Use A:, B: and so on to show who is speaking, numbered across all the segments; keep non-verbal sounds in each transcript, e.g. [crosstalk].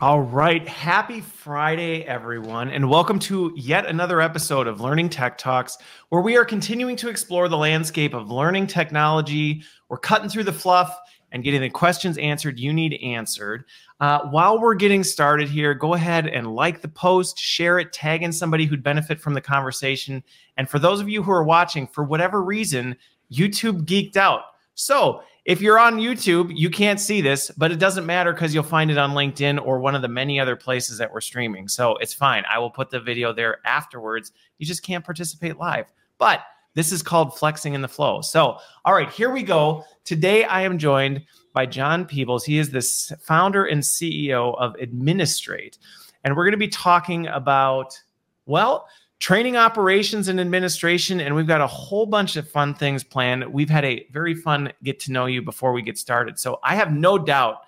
A: All right. Happy Friday, everyone, and welcome to yet another episode of Learning Tech Talks, where we are continuing to explore the landscape of learning technology. We're cutting through the fluff and getting the questions answered you need answered. Uh, while we're getting started here, go ahead and like the post, share it, tag in somebody who'd benefit from the conversation. And for those of you who are watching, for whatever reason, YouTube geeked out. So if you're on YouTube, you can't see this, but it doesn't matter because you'll find it on LinkedIn or one of the many other places that we're streaming. So it's fine. I will put the video there afterwards. You just can't participate live. But this is called flexing in the flow. So, all right, here we go. Today I am joined by John Peebles. He is the founder and CEO of Administrate. And we're going to be talking about, well, training operations and administration. And we've got a whole bunch of fun things planned. We've had a very fun get to know you before we get started. So I have no doubt,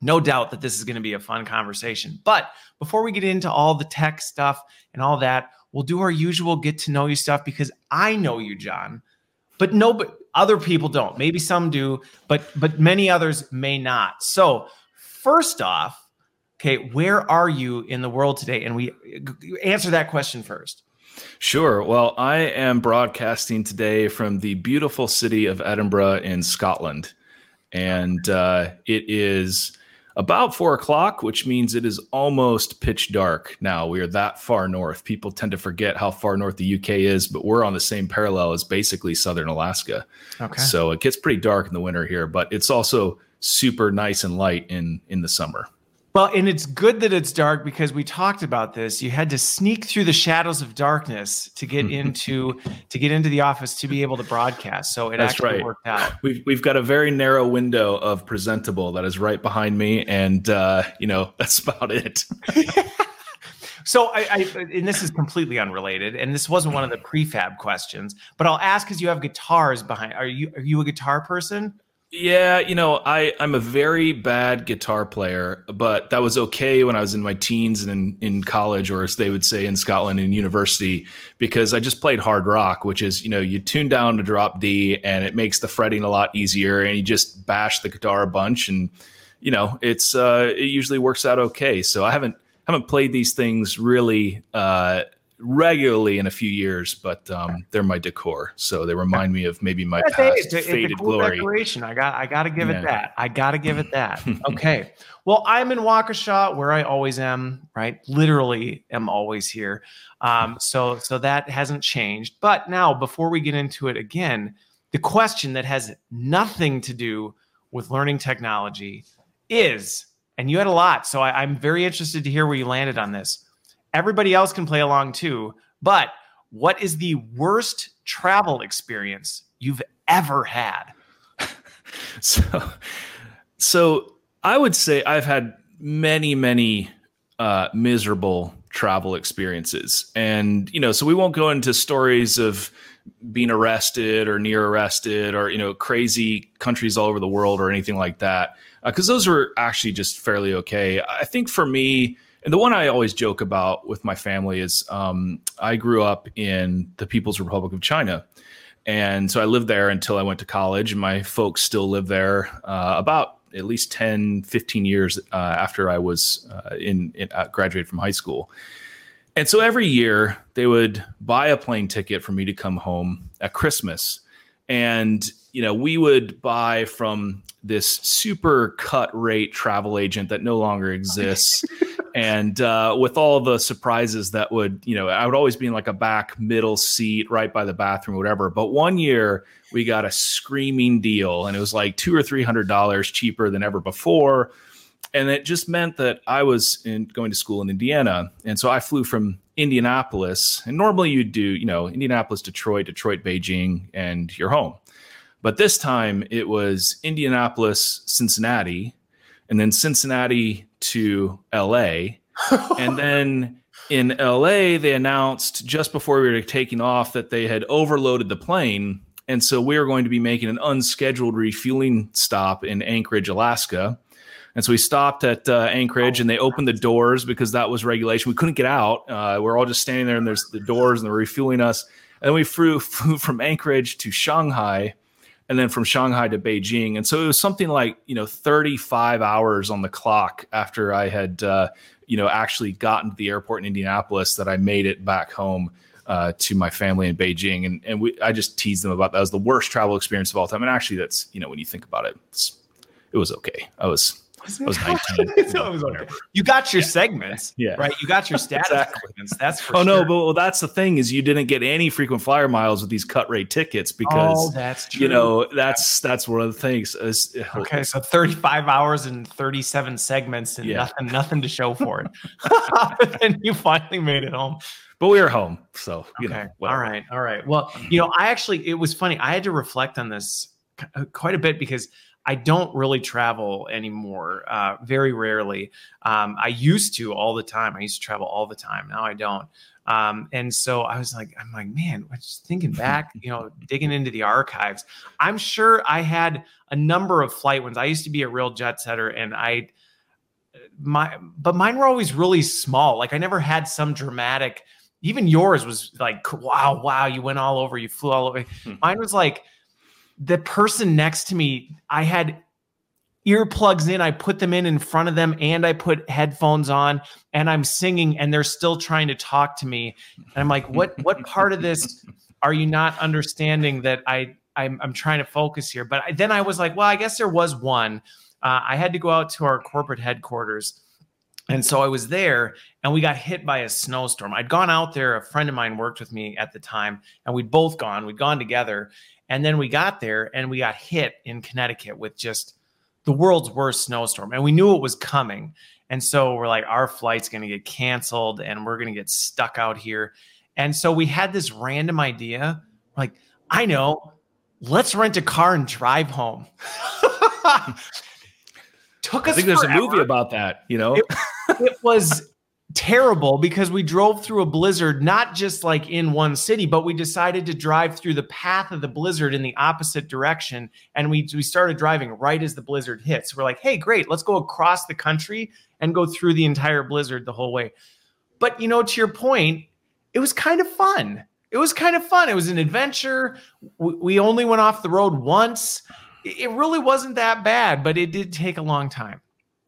A: no doubt that this is going to be a fun conversation. But before we get into all the tech stuff and all that, we'll do our usual get to know you stuff because I know you, John, but no, but other people don't. Maybe some do, but but many others may not. So first off, okay, where are you in the world today? And we answer that question first.
B: Sure. Well, I am broadcasting today from the beautiful city of Edinburgh in Scotland. And uh, it is about four o'clock, which means it is almost pitch dark now. We are that far north. People tend to forget how far north the UK is, but we're on the same parallel as basically southern Alaska. Okay. So it gets pretty dark in the winter here, but it's also super nice and light in in the summer.
A: Well, and it's good that it's dark because we talked about this. You had to sneak through the shadows of darkness to get [laughs] into to get into the office to be able to broadcast. So it That's actually right. worked out.
B: We've we've got a very narrow window of presentable that is right behind me, and uh, you know [laughs] that's about it. [laughs]
A: so I, I and this is completely unrelated, and this wasn't one of the prefab questions, but I'll ask because you have guitars behind. Are you are you a guitar person?
B: Yeah, you know, I I'm a very bad guitar player, but that was okay when I was in my teens and in, in college, or as they would say in Scotland in university, because I just played hard rock, which is you know you tune down to drop D and it makes the fretting a lot easier, and you just bash the guitar a bunch, and you know it's uh, it usually works out okay. So I haven't haven't played these things really. Uh, regularly in a few years, but um, they're my decor, so they remind me of maybe my past it's faded
A: it's cool
B: glory.
A: Decoration. I got, I got to give yeah. it that. I got to give it that. [laughs] okay. Well, I'm in Waukesha, where I always am. Right, literally, am always here. Um, so, so that hasn't changed. But now, before we get into it again, the question that has nothing to do with learning technology is, and you had a lot, so I, I'm very interested to hear where you landed on this Everybody else can play along too. But what is the worst travel experience you've ever had? [laughs]
B: so, so I would say I've had many, many uh, miserable travel experiences, and you know, so we won't go into stories of being arrested or near arrested or you know crazy countries all over the world or anything like that because uh, those were actually just fairly okay. I think for me and the one I always joke about with my family is um, I grew up in the People's Republic of China. And so I lived there until I went to college, and my folks still live there uh, about at least 10, 15 years uh, after I was uh, in, in uh, graduated from high school. And so every year they would buy a plane ticket for me to come home at Christmas. And, you know, we would buy from this super cut rate travel agent that no longer [laughs] exists. And uh, with all the surprises that would you know i would always be in like a back middle seat right by the bathroom whatever. But one year we got a screaming deal and it was like two or three hundred dollars cheaper than ever before. And it just meant that i was in, going to school in indiana. And so i flew from indianapolis and normally you'd do you know indianapolis detroit detroit beijing and you're home. But this time it was indianapolis cincinnati and then cincinnati to LA. and then in LA, they announced just before we were taking off that they had overloaded the plane. And so we were going to be making an unscheduled refueling stop in Anchorage, Alaska. And so we stopped at uh, Anchorage and they opened the doors because that was regulation. We couldn't get out. Uh, we're all just standing there and there's the doors and they're refueling us. And we flew, [laughs] flew from Anchorage to Shanghai and then from Shanghai to Beijing. And so it was something like, you know, 35 hours on the clock after I had, uh, you know, actually gotten to the airport in Indianapolis that I made it back home uh, to my family in Beijing. And, and we, I just teased them about that. was the worst travel experience of all time. And actually, that's, you know, when you think about it, it was okay. I was, [laughs] I was 19.
A: so was okay. You got your segments,
B: yeah.
A: right? You got your [laughs] status exactly. segments. That's for
B: oh
A: sure.
B: no, but well, that's the thing is you didn't get any frequent flyer miles with these cut rate tickets because
A: oh, that's true.
B: you know that's that's one of the things. Is,
A: okay, so 35 hours and 37 segments and yeah. nothing nothing to show for it. [laughs] and you finally made it home
B: but we were home. So, you
A: okay.
B: know,
A: whatever. all right. All right. Well, you know, I actually, it was funny. I had to reflect on this uh, quite a bit because I don't really travel anymore, uh, very rarely. Um, I used to all the time. I used to travel all the time. Now I don't. Um, and so I was like, I'm like, man, just thinking back, [laughs] you know, digging into the archives. I'm sure I had a number of flight ones. I used to be a real jet setter, and I, my, but mine were always really small. Like I never had some dramatic. Even yours was like, wow, wow, you went all over, you flew all over. Hmm. Mine was like the person next to me, I had earplugs in, I put them in in front of them, and I put headphones on, and I'm singing, and they're still trying to talk to me. And I'm like, what what part of this are you not understanding that I I'm, I'm trying to focus here? But I, then I was like, well, I guess there was one. Uh, I had to go out to our corporate headquarters. And so I was there and we got hit by a snowstorm. I'd gone out there, a friend of mine worked with me at the time, and we'd both gone, we'd gone together. And then we got there and we got hit in Connecticut with just the world's worst snowstorm. And we knew it was coming. And so we're like, our flight's going to get canceled and we're going to get stuck out here. And so we had this random idea like, I know, let's rent a car and drive home. [laughs] Took us.
B: I think there's a movie about that. You know,
A: it, it was terrible because we drove through a blizzard, not just like in one city, but we decided to drive through the path of the blizzard in the opposite direction. And we, we started driving right as the blizzard hits. So we're like, hey, great, let's go across the country and go through the entire blizzard the whole way. But, you know, to your point, it was kind of fun. It was kind of fun. It was an adventure. We only went off the road once. It really wasn't that bad, but it did take a long time.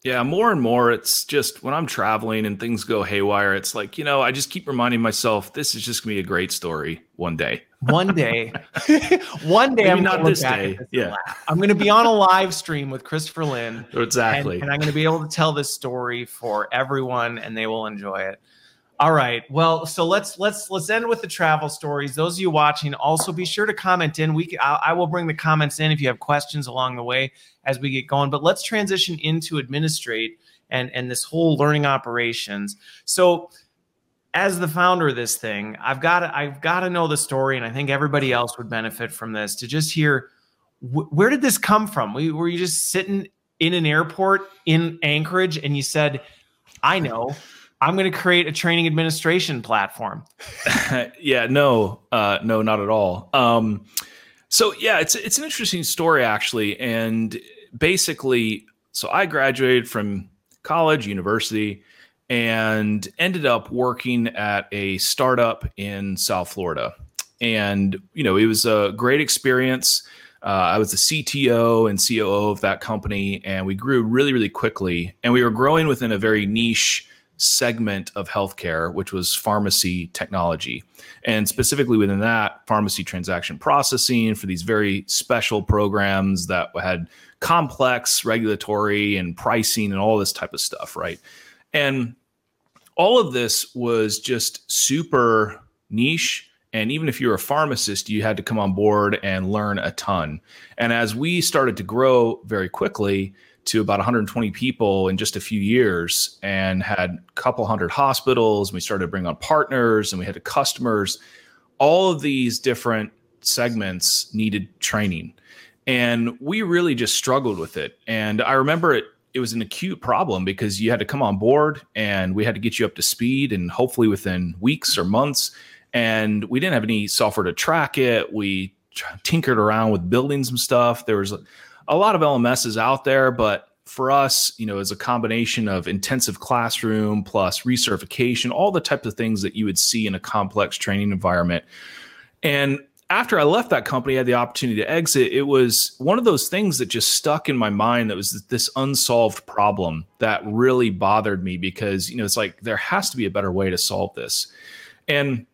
B: Yeah, more and more, it's just when I'm traveling and things go haywire, it's like, you know, I just keep reminding myself this is just going to be a great story one day.
A: One day. [laughs] one day,
B: Maybe I'm not this day.
A: This
B: yeah.
A: I'm going to be on a live stream with Christopher Lind.
B: Exactly.
A: And, and I'm going to be able to tell this story for everyone and they will enjoy it. All right. Well, so let's let's let's end with the travel stories. Those of you watching, also be sure to comment in. We I, I will bring the comments in if you have questions along the way as we get going. But let's transition into administrate and and this whole learning operations. So as the founder of this thing, I've got to, I've got to know the story, and I think everybody else would benefit from this to just hear wh- where did this come from? We, were you just sitting in an airport in Anchorage and you said, "I know." I'm going to create a training administration platform. [laughs]
B: yeah, no, uh, no, not at all. Um, so yeah, it's it's an interesting story actually, and basically, so I graduated from college, university, and ended up working at a startup in South Florida, and you know it was a great experience. Uh, I was the CTO and COO of that company, and we grew really, really quickly. And we were growing within a very niche segment of healthcare, which was pharmacy technology. And specifically within that, pharmacy transaction processing for these very special programs that had complex regulatory and pricing and all this type of stuff, right? And all of this was just super niche. And even if you're a pharmacist, you had to come on board and learn a ton. And as we started to grow very quickly, to about 120 people in just a few years and had a couple hundred hospitals. And we started to bring on partners and we had customers. All of these different segments needed training. And we really just struggled with it. And I remember it it was an acute problem because you had to come on board and we had to get you up to speed and hopefully within weeks or months and we didn't have any software to track it we tinkered around with building some stuff there was a lot of LMSs out there, but for us, you know, as a combination of intensive classroom plus recertification, all the types of things that you would see in a complex training environment. And after I left that company, I had the opportunity to exit. It was one of those things that just stuck in my mind that was this unsolved problem that really bothered me because, you know, it's like there has to be a better way to solve this. And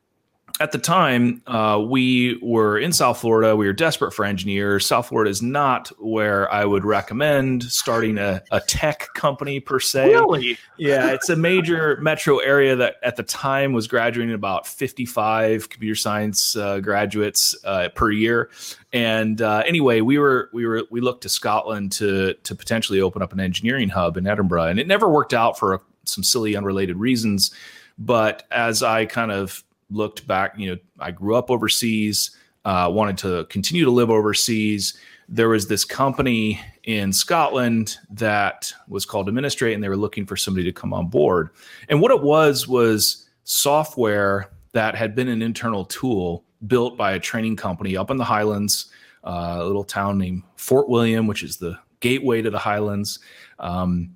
B: at the time, uh, we were in South Florida. We were desperate for engineers. South Florida is not where I would recommend starting a, a tech company per se.
A: Really?
B: Yeah, it's a major metro area that at the time was graduating about 55 computer science uh, graduates uh, per year. And uh, anyway, we were we were we looked to Scotland to to potentially open up an engineering hub in Edinburgh, and it never worked out for some silly unrelated reasons. But as I kind of looked back, you know, I grew up overseas, uh, wanted to continue to live overseas. There was this company in Scotland that was called Administrate, and they were looking for somebody to come on board. And what it was was software that had been an internal tool built by a training company up in the Highlands, uh, a little town named Fort William, which is the gateway to the Highlands. Um,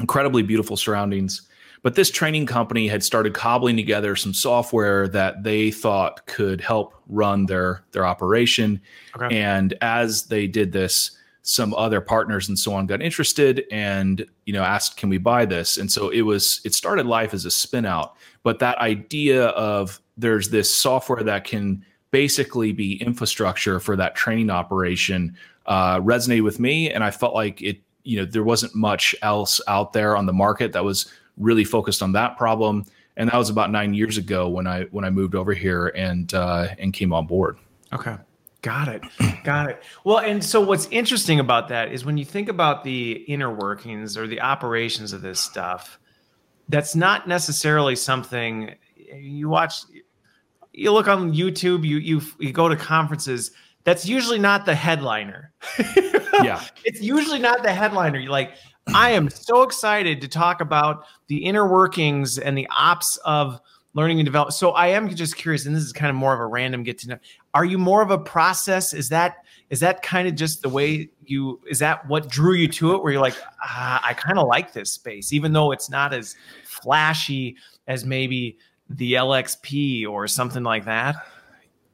B: incredibly beautiful surroundings. But this training company had started cobbling together some software that they thought could help run their their operation. Okay. And as they did this, some other partners and so on got interested and you know asked can we buy this and so it was it started life as a spin out but that idea of there's this software that can basically be infrastructure for that training operation uh, resonated with me and i felt like it you know there wasn't much else out there on the market that was really focused on that problem. And that was about nine years ago when I when I moved over here and uh, and came on board.
A: Okay. Got it. Got it. Well, and so what's interesting about that is when you think about the inner workings or the operations of this stuff, that's not necessarily something you watch. You look on YouTube, you you you go to conferences. That's usually not the headliner. [laughs]
B: yeah,
A: it's usually not the headliner. You like I am so excited to talk about the inner workings and the ops of learning and development. So I am just curious, and this is kind of more of a random get to know. Are you more of a process? Is that is that kind of just the way you? Is that what drew you to it? Where you're like, ah, I kind of like this space, even though it's not as flashy as maybe the LXP or something like that.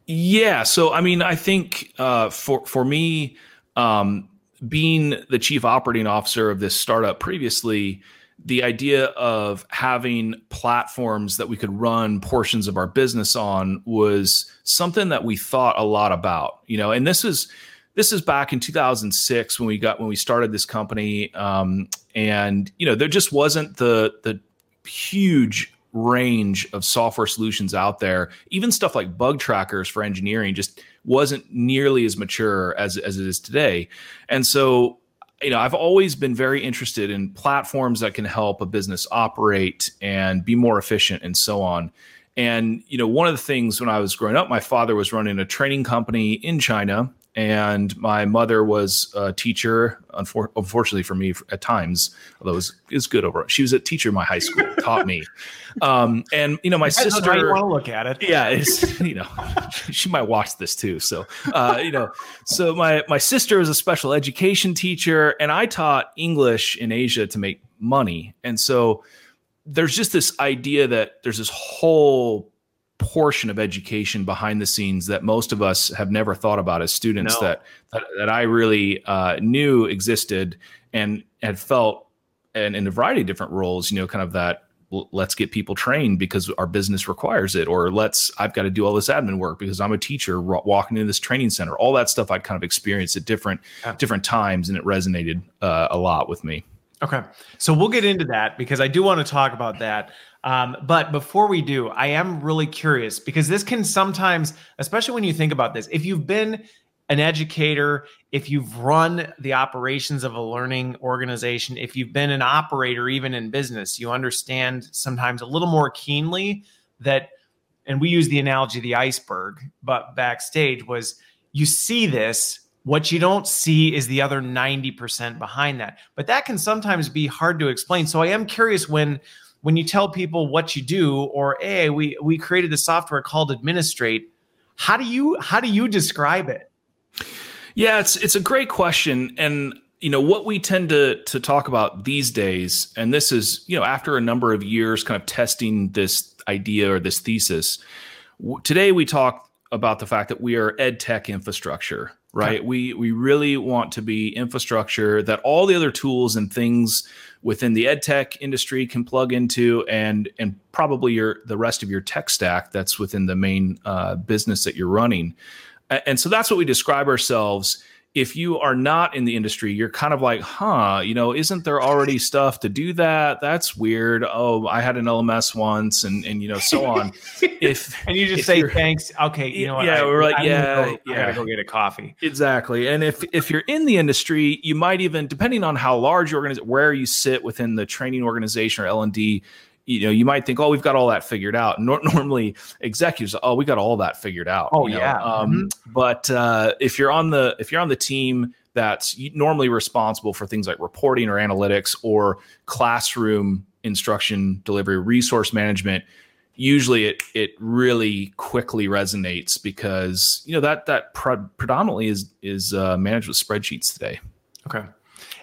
B: Yeah. So I mean, I think uh, for for me, um, being the chief operating officer of this startup previously, the idea of having platforms that we could run portions of our business on was something that we thought a lot about, you know, and this is this is back in 2006 when we got when we started this company um, and you know there just wasn't the the huge range of software solutions out there. Even stuff like bug trackers for engineering just wasn't nearly as mature as as it is today. And so, you know, I've always been very interested in platforms that can help a business operate and be more efficient and so on. And you know, one of the things when I was growing up, my father was running a training company in China and my mother was a teacher unfor- unfortunately for me at times although it was, it was good over she was a teacher in my high school [laughs] taught me. Um, and you know my sister
A: you want to look at it.
B: Yeah it's [laughs] you know she might watch this too so uh, you know so my my sister was a special education teacher and i taught english in asia to make money. And so there's just this idea that there's this whole portion of education behind the scenes that most of us have never thought about as students no. that, that, that I really uh, knew existed and had felt and in a variety of different roles, you know, kind of that let's get people trained because our business requires it or let's i've got to do all this admin work because i'm a teacher walking into this training center all that stuff i'd kind of experienced at different yeah. different times and it resonated uh, a lot with me
A: okay so we'll get into that because i do want to talk about that um, but before we do, I am really curious because this can sometimes, especially when you think about this, if you've been an educator, if you've run the operations of a learning organization, if you've been an operator, even in business, you understand sometimes a little more keenly that, and we use the analogy of the iceberg, but backstage was you see this. What you don't see is the other 90% behind that. But that can sometimes be hard to explain. So I am curious when when you tell people what you do or hey we we created a software called administrate how do you how do you describe it
B: yeah it's it's a great question and you know what we tend to to talk about these days and this is you know after a number of years kind of testing this idea or this thesis today we talk about the fact that we are ed tech infrastructure, right? Okay. We we really want to be infrastructure that all the other tools and things within the ed tech industry can plug into, and and probably your the rest of your tech stack that's within the main uh, business that you're running. And so that's what we describe ourselves if you are not in the industry, you're kind of like, huh, you know, isn't there already stuff to do that? That's weird. Oh, I had an LMS once and and you know, so on. [laughs]
A: If and you just say thanks, okay, you know what?
B: Yeah,
A: I,
B: we're like, yeah,
A: go, yeah. I gotta go get a coffee.
B: Exactly. And if if you're in the industry, you might even, depending on how large your organization, where you sit within the training organization or L and D, you know, you might think, oh, we've got all that figured out. Nor- [laughs] normally, executives, oh, we got all that figured out.
A: Oh yeah.
B: Um, mm-hmm. But uh, if you're on the if you're on the team that's normally responsible for things like reporting or analytics or classroom instruction delivery, resource management, usually it it really quickly resonates because you know that that pre- predominantly is is uh, managed with spreadsheets today.
A: Okay,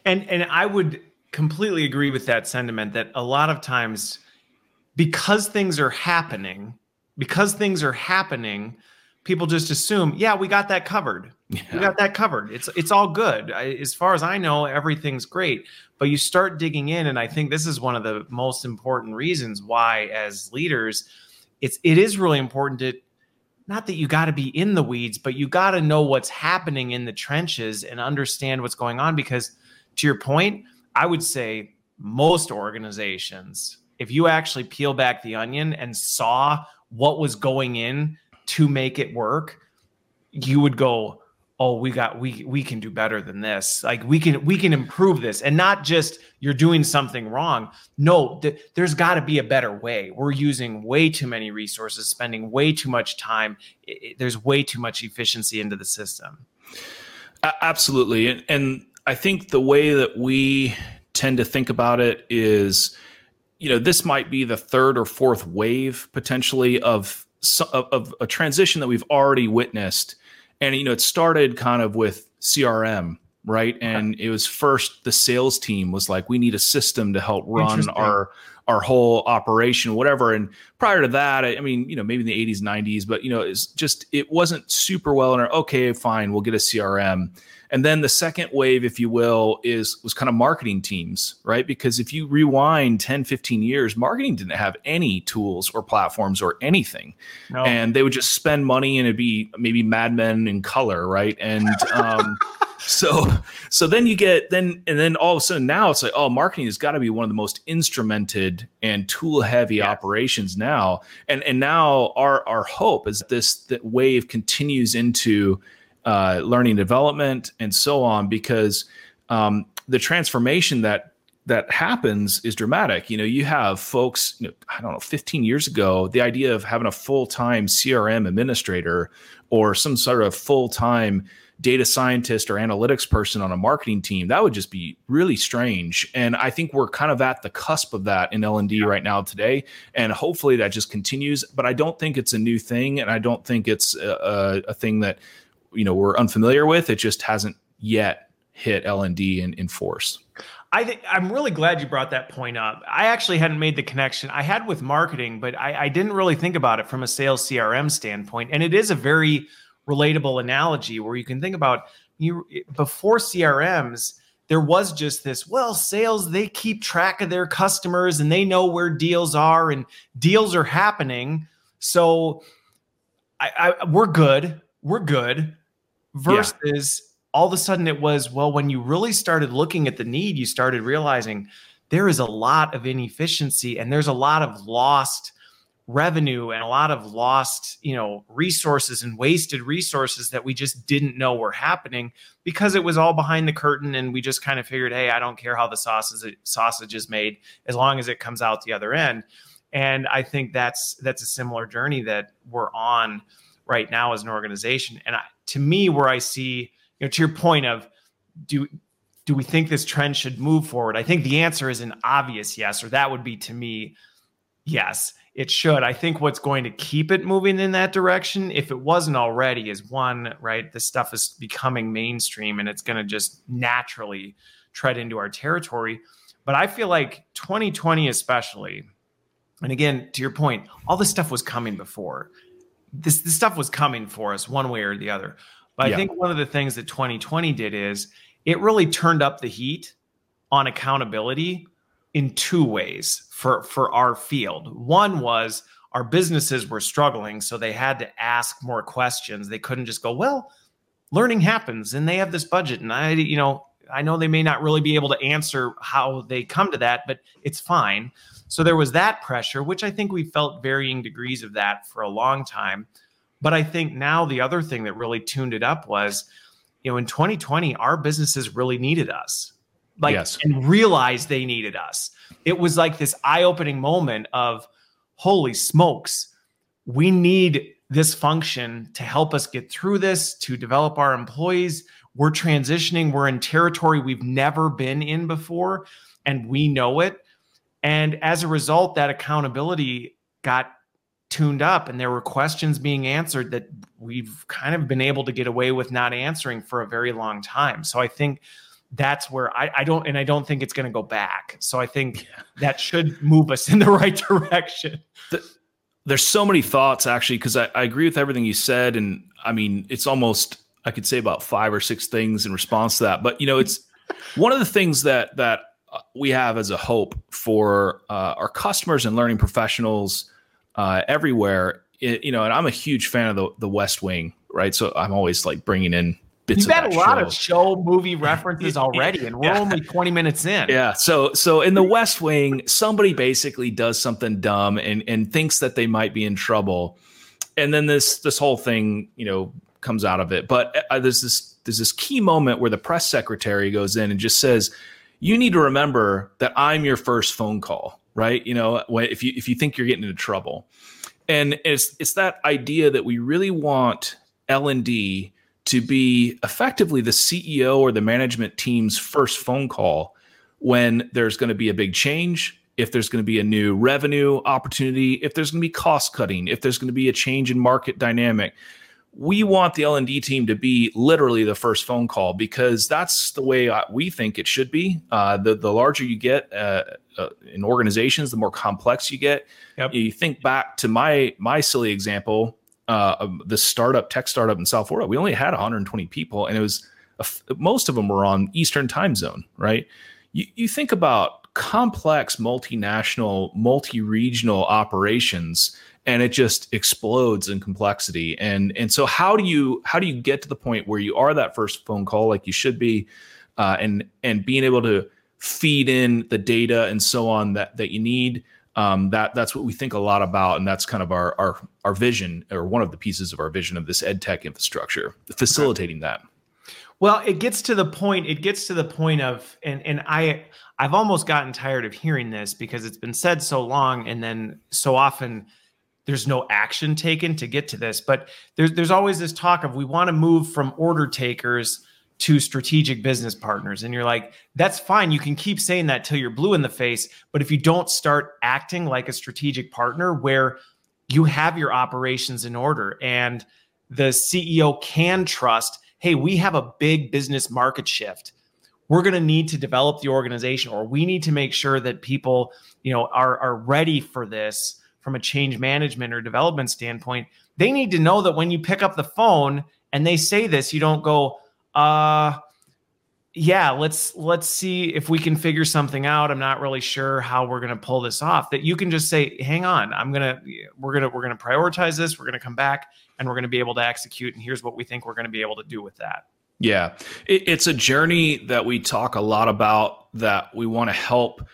A: and and I would completely agree with that sentiment that a lot of times because things are happening, because things are happening, people just assume, yeah, we got that covered. Yeah. We got that covered. It's it's all good. I, as far as I know, everything's great. But you start digging in, and I think this is one of the most important reasons why, as leaders, it's it is really important to not that you got to be in the weeds, but you got to know what's happening in the trenches and understand what's going on. Because to your point, I would say most organizations if you actually peel back the onion and saw what was going in to make it work, you would go, "Oh, we got we we can do better than this. Like we can we can improve this." And not just you're doing something wrong. No, th- there's got to be a better way. We're using way too many resources, spending way too much time. It, it, there's way too much efficiency into the system.
B: Absolutely. And, and I think the way that we tend to think about it is you know, this might be the third or fourth wave potentially of of, a transition that we've already witnessed. And you know, it started kind of with CRM, right? And it was first the sales team was like, we need a system to help run our our whole operation, whatever. And prior to that, I, mean, you know, maybe in the 80s, 90s, but you know, it's just it wasn't super well. And okay, fine, we'll get a CRM. And then the second wave, if you will, is was kind of marketing teams, right? Because if you rewind 10, 15 years, marketing didn't have any tools or platforms or anything. No. And they would just spend money and it'd be maybe Mad Men in color, right? And um, [laughs] so so then you get then and then all of a sudden now it's like, oh, marketing has got to be one of the most instrumented and tool heavy yes. operations now. And and now our our hope is this that wave continues into uh, learning development, and so on, because um, the transformation that that happens is dramatic. You know, you have folks, you know, I don't know, 15 years ago, the idea of having a full time CRM administrator or some sort of full time data scientist or analytics person on a marketing team that would just be really strange and i think we're kind of at the cusp of that in l&d right now today and hopefully that just continues but i don't think it's a new thing and i don't think it's a, a thing that you know we're unfamiliar with. It just hasn't yet hit L and D in force.
A: I think I'm really glad you brought that point up. I actually hadn't made the connection. I had with marketing, but I, I didn't really think about it from a sales CRM standpoint. And it is a very relatable analogy where you can think about you before CRMs there was just this well sales they keep track of their customers and they know where deals are and deals are happening so I, I we're good we're good versus yeah. all of a sudden it was well when you really started looking at the need you started realizing there is a lot of inefficiency and there's a lot of lost revenue and a lot of lost you know resources and wasted resources that we just didn't know were happening because it was all behind the curtain and we just kind of figured hey i don't care how the sausage sausage is made as long as it comes out the other end and i think that's that's a similar journey that we're on right now as an organization. And I, to me, where I see, you know, to your point of do do we think this trend should move forward? I think the answer is an obvious yes, or that would be to me, yes, it should. I think what's going to keep it moving in that direction, if it wasn't already, is one, right? This stuff is becoming mainstream and it's going to just naturally tread into our territory. But I feel like 2020, especially, and again, to your point, all this stuff was coming before this this stuff was coming for us one way or the other. But yeah. I think one of the things that 2020 did is it really turned up the heat on accountability in two ways for for our field. One was our businesses were struggling, so they had to ask more questions. They couldn't just go, "Well, learning happens and they have this budget and I, you know, I know they may not really be able to answer how they come to that, but it's fine." So there was that pressure, which I think we felt varying degrees of that for a long time. But I think now the other thing that really tuned it up was, you know, in 2020, our businesses really needed us. Like yes. and realized they needed us. It was like this eye-opening moment of holy smokes, we need this function to help us get through this, to develop our employees. We're transitioning, we're in territory we've never been in before, and we know it. And as a result, that accountability got tuned up and there were questions being answered that we've kind of been able to get away with not answering for a very long time. So I think that's where I, I don't, and I don't think it's going to go back. So I think yeah. that should move us [laughs] in the right direction. The,
B: there's so many thoughts actually, because I, I agree with everything you said. And I mean, it's almost, I could say about five or six things in response to that. But, you know, it's [laughs] one of the things that, that we have as a hope for uh, our customers and learning professionals uh, everywhere. It, you know, and I'm a huge fan of the the West Wing, right? So I'm always like bringing in bits.
A: You've had a lot show. of show movie references [laughs] already, and we're yeah. only 20 minutes in.
B: Yeah. So so in the West Wing, somebody basically does something dumb and and thinks that they might be in trouble, and then this this whole thing, you know, comes out of it. But uh, there's this there's this key moment where the press secretary goes in and just says you need to remember that I'm your first phone call, right? You know, if you if you think you're getting into trouble, and it's it's that idea that we really want L and D to be effectively the CEO or the management team's first phone call when there's going to be a big change, if there's going to be a new revenue opportunity, if there's going to be cost cutting, if there's going to be a change in market dynamic we want the L&D team to be literally the first phone call because that's the way we think it should be. Uh, the the larger you get uh, uh, in organizations, the more complex you get. Yep. You think back to my my silly example, uh, the startup tech startup in South Florida. We only had 120 people, and it was most of them were on Eastern time zone. Right? You, you think about complex multinational, multi-regional operations and it just explodes in complexity and and so how do you how do you get to the point where you are that first phone call like you should be uh, and and being able to feed in the data and so on that that you need um, that that's what we think a lot about and that's kind of our our our vision or one of the pieces of our vision of this ed tech infrastructure facilitating that
A: well it gets to the point it gets to the point of and and i i've almost gotten tired of hearing this because it's been said so long and then so often there's no action taken to get to this. But there's there's always this talk of we want to move from order takers to strategic business partners. And you're like, that's fine. You can keep saying that till you're blue in the face. But if you don't start acting like a strategic partner where you have your operations in order and the CEO can trust, hey, we have a big business market shift. We're going to need to develop the organization, or we need to make sure that people, you know, are, are ready for this from a change management or development standpoint, they need to know that when you pick up the phone and they say this, you don't go, uh, yeah, let's let's see if we can figure something out. I'm not really sure how we're going to pull this off. That you can just say, "Hang on, I'm to we're to we're to prioritize this. We're to come back and we're to be able to execute and here's what we think we're to be able to do with that."
B: Yeah. It, it's a journey that we talk a lot about that we want to help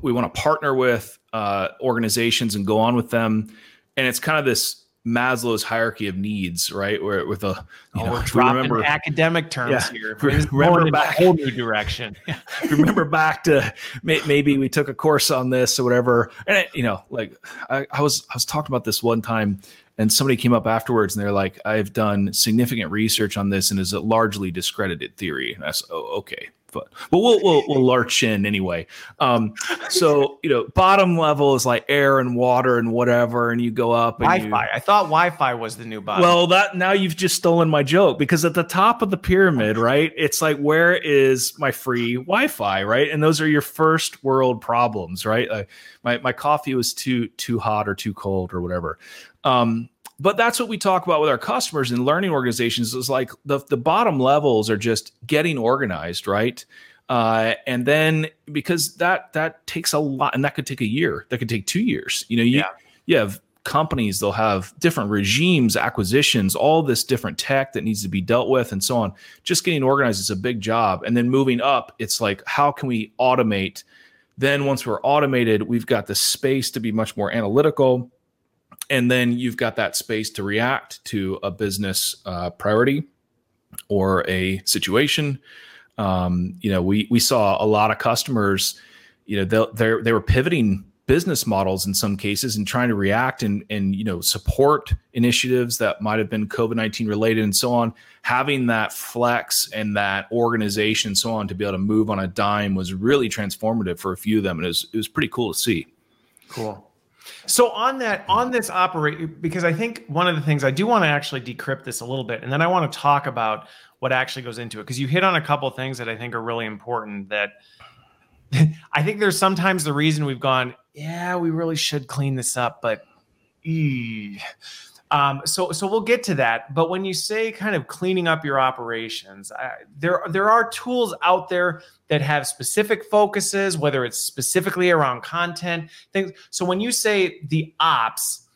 B: we want to partner with uh, organizations and go on with them. And it's kind of this Maslow's hierarchy of needs, right? Where with a
A: you oh, know, we're dropping remember, academic terms yeah, here. Remember back, a whole new direction. [laughs]
B: remember back to maybe we took a course on this or whatever. And it, you know, like I, I was I was talking about this one time, and somebody came up afterwards and they're like, "I've done significant research on this, and is a largely discredited theory." And I said, "Oh, okay." But but we'll we'll, we'll lurch in anyway. Um, so you know, bottom level is like air and water and whatever, and you go up.
A: Wi-Fi.
B: You,
A: I thought Wi-Fi was the new bottom.
B: Well, that now you've just stolen my joke because at the top of the pyramid, right? It's like where is my free Wi-Fi, right? And those are your first world problems, right? Like my my coffee was too too hot or too cold or whatever. Um, but that's what we talk about with our customers and learning organizations is like the, the bottom levels are just getting organized right? Uh, and then because that that takes a lot and that could take a year that could take two years. You know you,
A: Yeah.
B: you have companies they'll have different regimes acquisitions all this different tech that needs to be dealt with and so on. Just getting organized is a big job. And then moving up it's like how can we automate? Then once we're automated we've got the space to be much more analytical and then you've got that space to react to a business uh, priority or a situation. Um, you know we we saw a lot of customers you know they they they were pivoting business models in some cases and trying to react and and you know support initiatives that might have been covid-19 related and so on. Having that flex and that organization and so on to be able to move on a dime was really transformative for a few of them and it was, it was pretty cool to see.
A: Cool. So on that, on this operate, because I think one of the things I do want to actually decrypt this a little bit, and then I want to talk about what actually goes into it, because you hit on a couple things that I think are really important. That [laughs] I think there's sometimes the reason we've gone, yeah, we really should clean this up, but. Um, so so we'll get to that. But when you say kind of cleaning up your operations, I, there there are tools out there that have specific focuses, whether it's specifically around content things. So when you say the ops,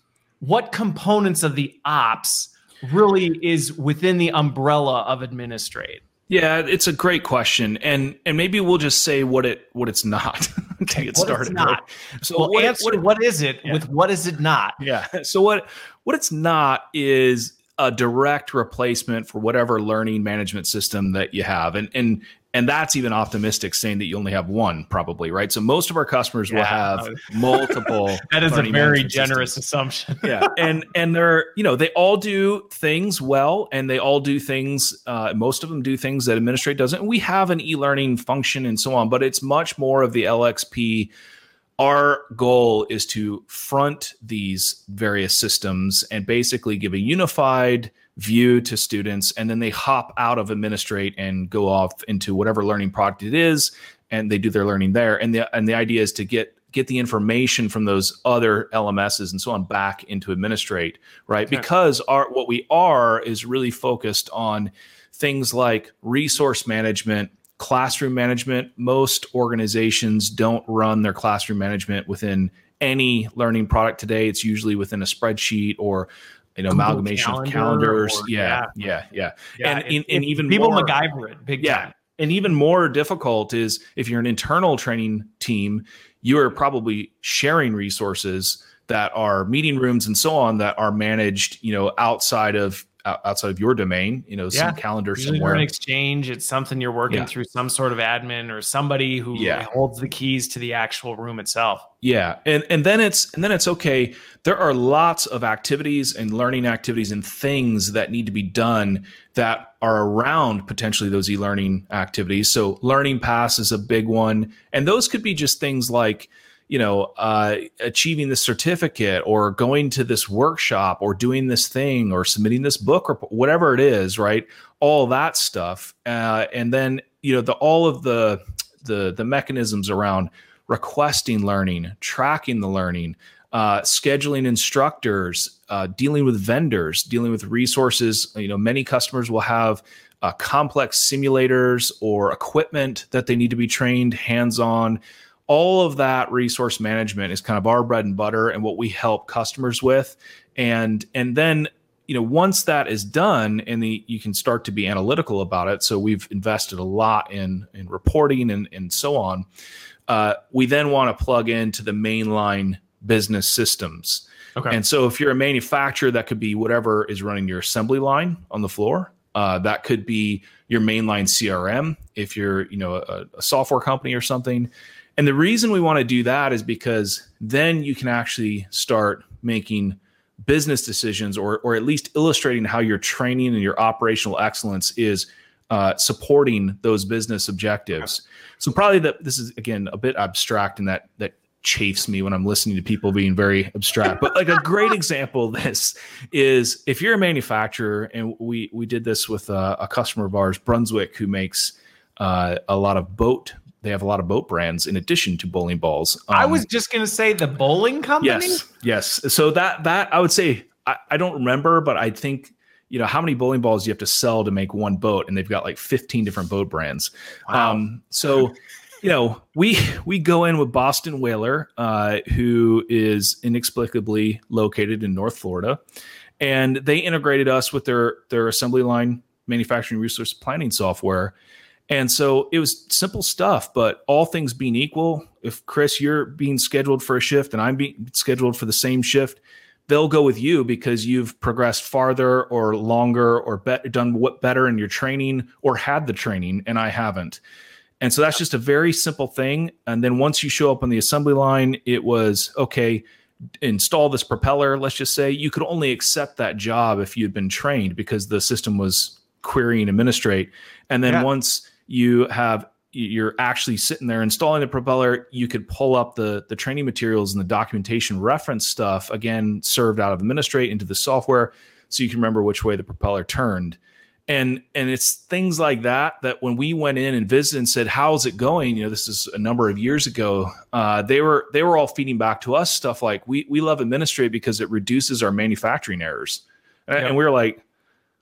A: what components of the ops really is within the umbrella of administrate?
B: Yeah, it's a great question, and and maybe we'll just say what it what it's not [laughs] to get
A: What it's
B: started.
A: not.
B: right? So
A: Well,
B: what,
A: answer
B: what
A: what is it
B: Yeah.
A: with what is it not?
B: yeah. So what what it's not is a direct replacement for whatever learning management system that you have, and and and that's even optimistic, saying that you only have one, probably, right? So most of our customers will have [laughs] multiple.
A: That is a very generous
B: systems.
A: assumption.
B: yeah [laughs] and and they're you know they all do things well and they all do things uh, most of them do things that administrate doesn't and we have an e-learning function and so on but it's much more of the lxp our goal is to front these various systems and basically give a unified view to students and then they hop out of administrate and go off into whatever learning product it is and they do their learning there and the and the idea is to get get the information from those other LMSs and so on back into administrate, right?
A: Okay.
B: Because our what we are is really focused on things like resource management, classroom management. Most organizations don't run their classroom management within any learning product today. It's usually within a spreadsheet or you know
A: Google
B: amalgamation of calendars.
A: or-
B: yeah, yeah, yeah.
A: Yeah,
B: And-
A: it-
B: and- and
A: it-
B: even
A: people
B: more-
A: MacGyver it big
B: Yeah.
A: time.
B: And even more difficult is if you're an internal training team, you are probably sharing resources that are meeting rooms and so on that are managed, you know, outside of out- outside of your domain, you know,
A: Yeah.
B: some calendar
A: Usually
B: somewhere.
A: an exchange. It's something you're working
B: Yeah.
A: through some sort of admin or somebody who
B: Yeah.
A: holds the keys to the actual room itself.
B: Yeah, and and then it's and then it's okay. There are lots of activities and learning activities and things that need to be done that are around potentially those e-learning activities. So learning paths is a big one, and those could be just things like you know uh, achieving this certificate or going to this workshop or doing this thing or submitting this book or whatever it is right all that stuff uh, and then you know the all of the the the mechanisms around requesting learning, tracking the learning, uh, scheduling instructors, uh, dealing with vendors, dealing with resources. You know, many customers will have uh, complex simulators or equipment that they need to be trained hands on. All of that resource management is kind of our bread and butter and what we help customers with. And and then you know once that is done and the you can start to be analytical about it. So we've invested a lot in in reporting and and so on uh, we then want to plug into the mainline business systems.
A: Okay.
B: And so if you're a manufacturer, that could be whatever is running your assembly line on the floor. Uh, that could be your mainline CRM if you're, you know, a, a software company or something. And the reason we want to do that is because then you can actually start making business decisions or, or at least illustrating how your training and your operational excellence is uh, supporting those business objectives. So probably that this is again a bit abstract and that that chafes me when I'm listening to people being very abstract. But like a great [laughs] example of this is if you're a manufacturer, and we we did this with a, a customer of ours, Brunswick, who makes uh, a lot of boat. They have a lot of boat brands in addition to bowling balls.
A: I
B: Um,
A: was just going to say the bowling company.
B: Yes, yes. So that that I would say I, I don't remember, but I think you know how many bowling balls you have to sell to make one boat, and they've got like 15 different boat brands. Wow. Um, so you know, we we go in with Boston Whaler, uh, who is inexplicably located in North Florida, and they integrated us with their their assembly line manufacturing resource planning software. And so it was simple stuff, but all things being equal, if Chris, you're being scheduled for a shift and I'm being scheduled for the same shift, they'll go with you because you've progressed farther or longer or be- done what better in your training or had the training and I haven't. And so that's just a very simple thing. And then once you show up on the assembly line, it was okay, install this propeller, let's just say. You could only accept that job if you'd been trained because the system was query and administrate. And then yeah. once you have you're actually sitting there installing the propeller, you could pull up the the training materials and the documentation reference stuff again served out of administrate into the software so you can remember which way the propeller turned. And and it's things like that that when we went in and visited and said how's it going? You know this is a number of years ago uh, they were they were all feeding back to us stuff like we we love administrate because it reduces our manufacturing errors. And, yep. and we were like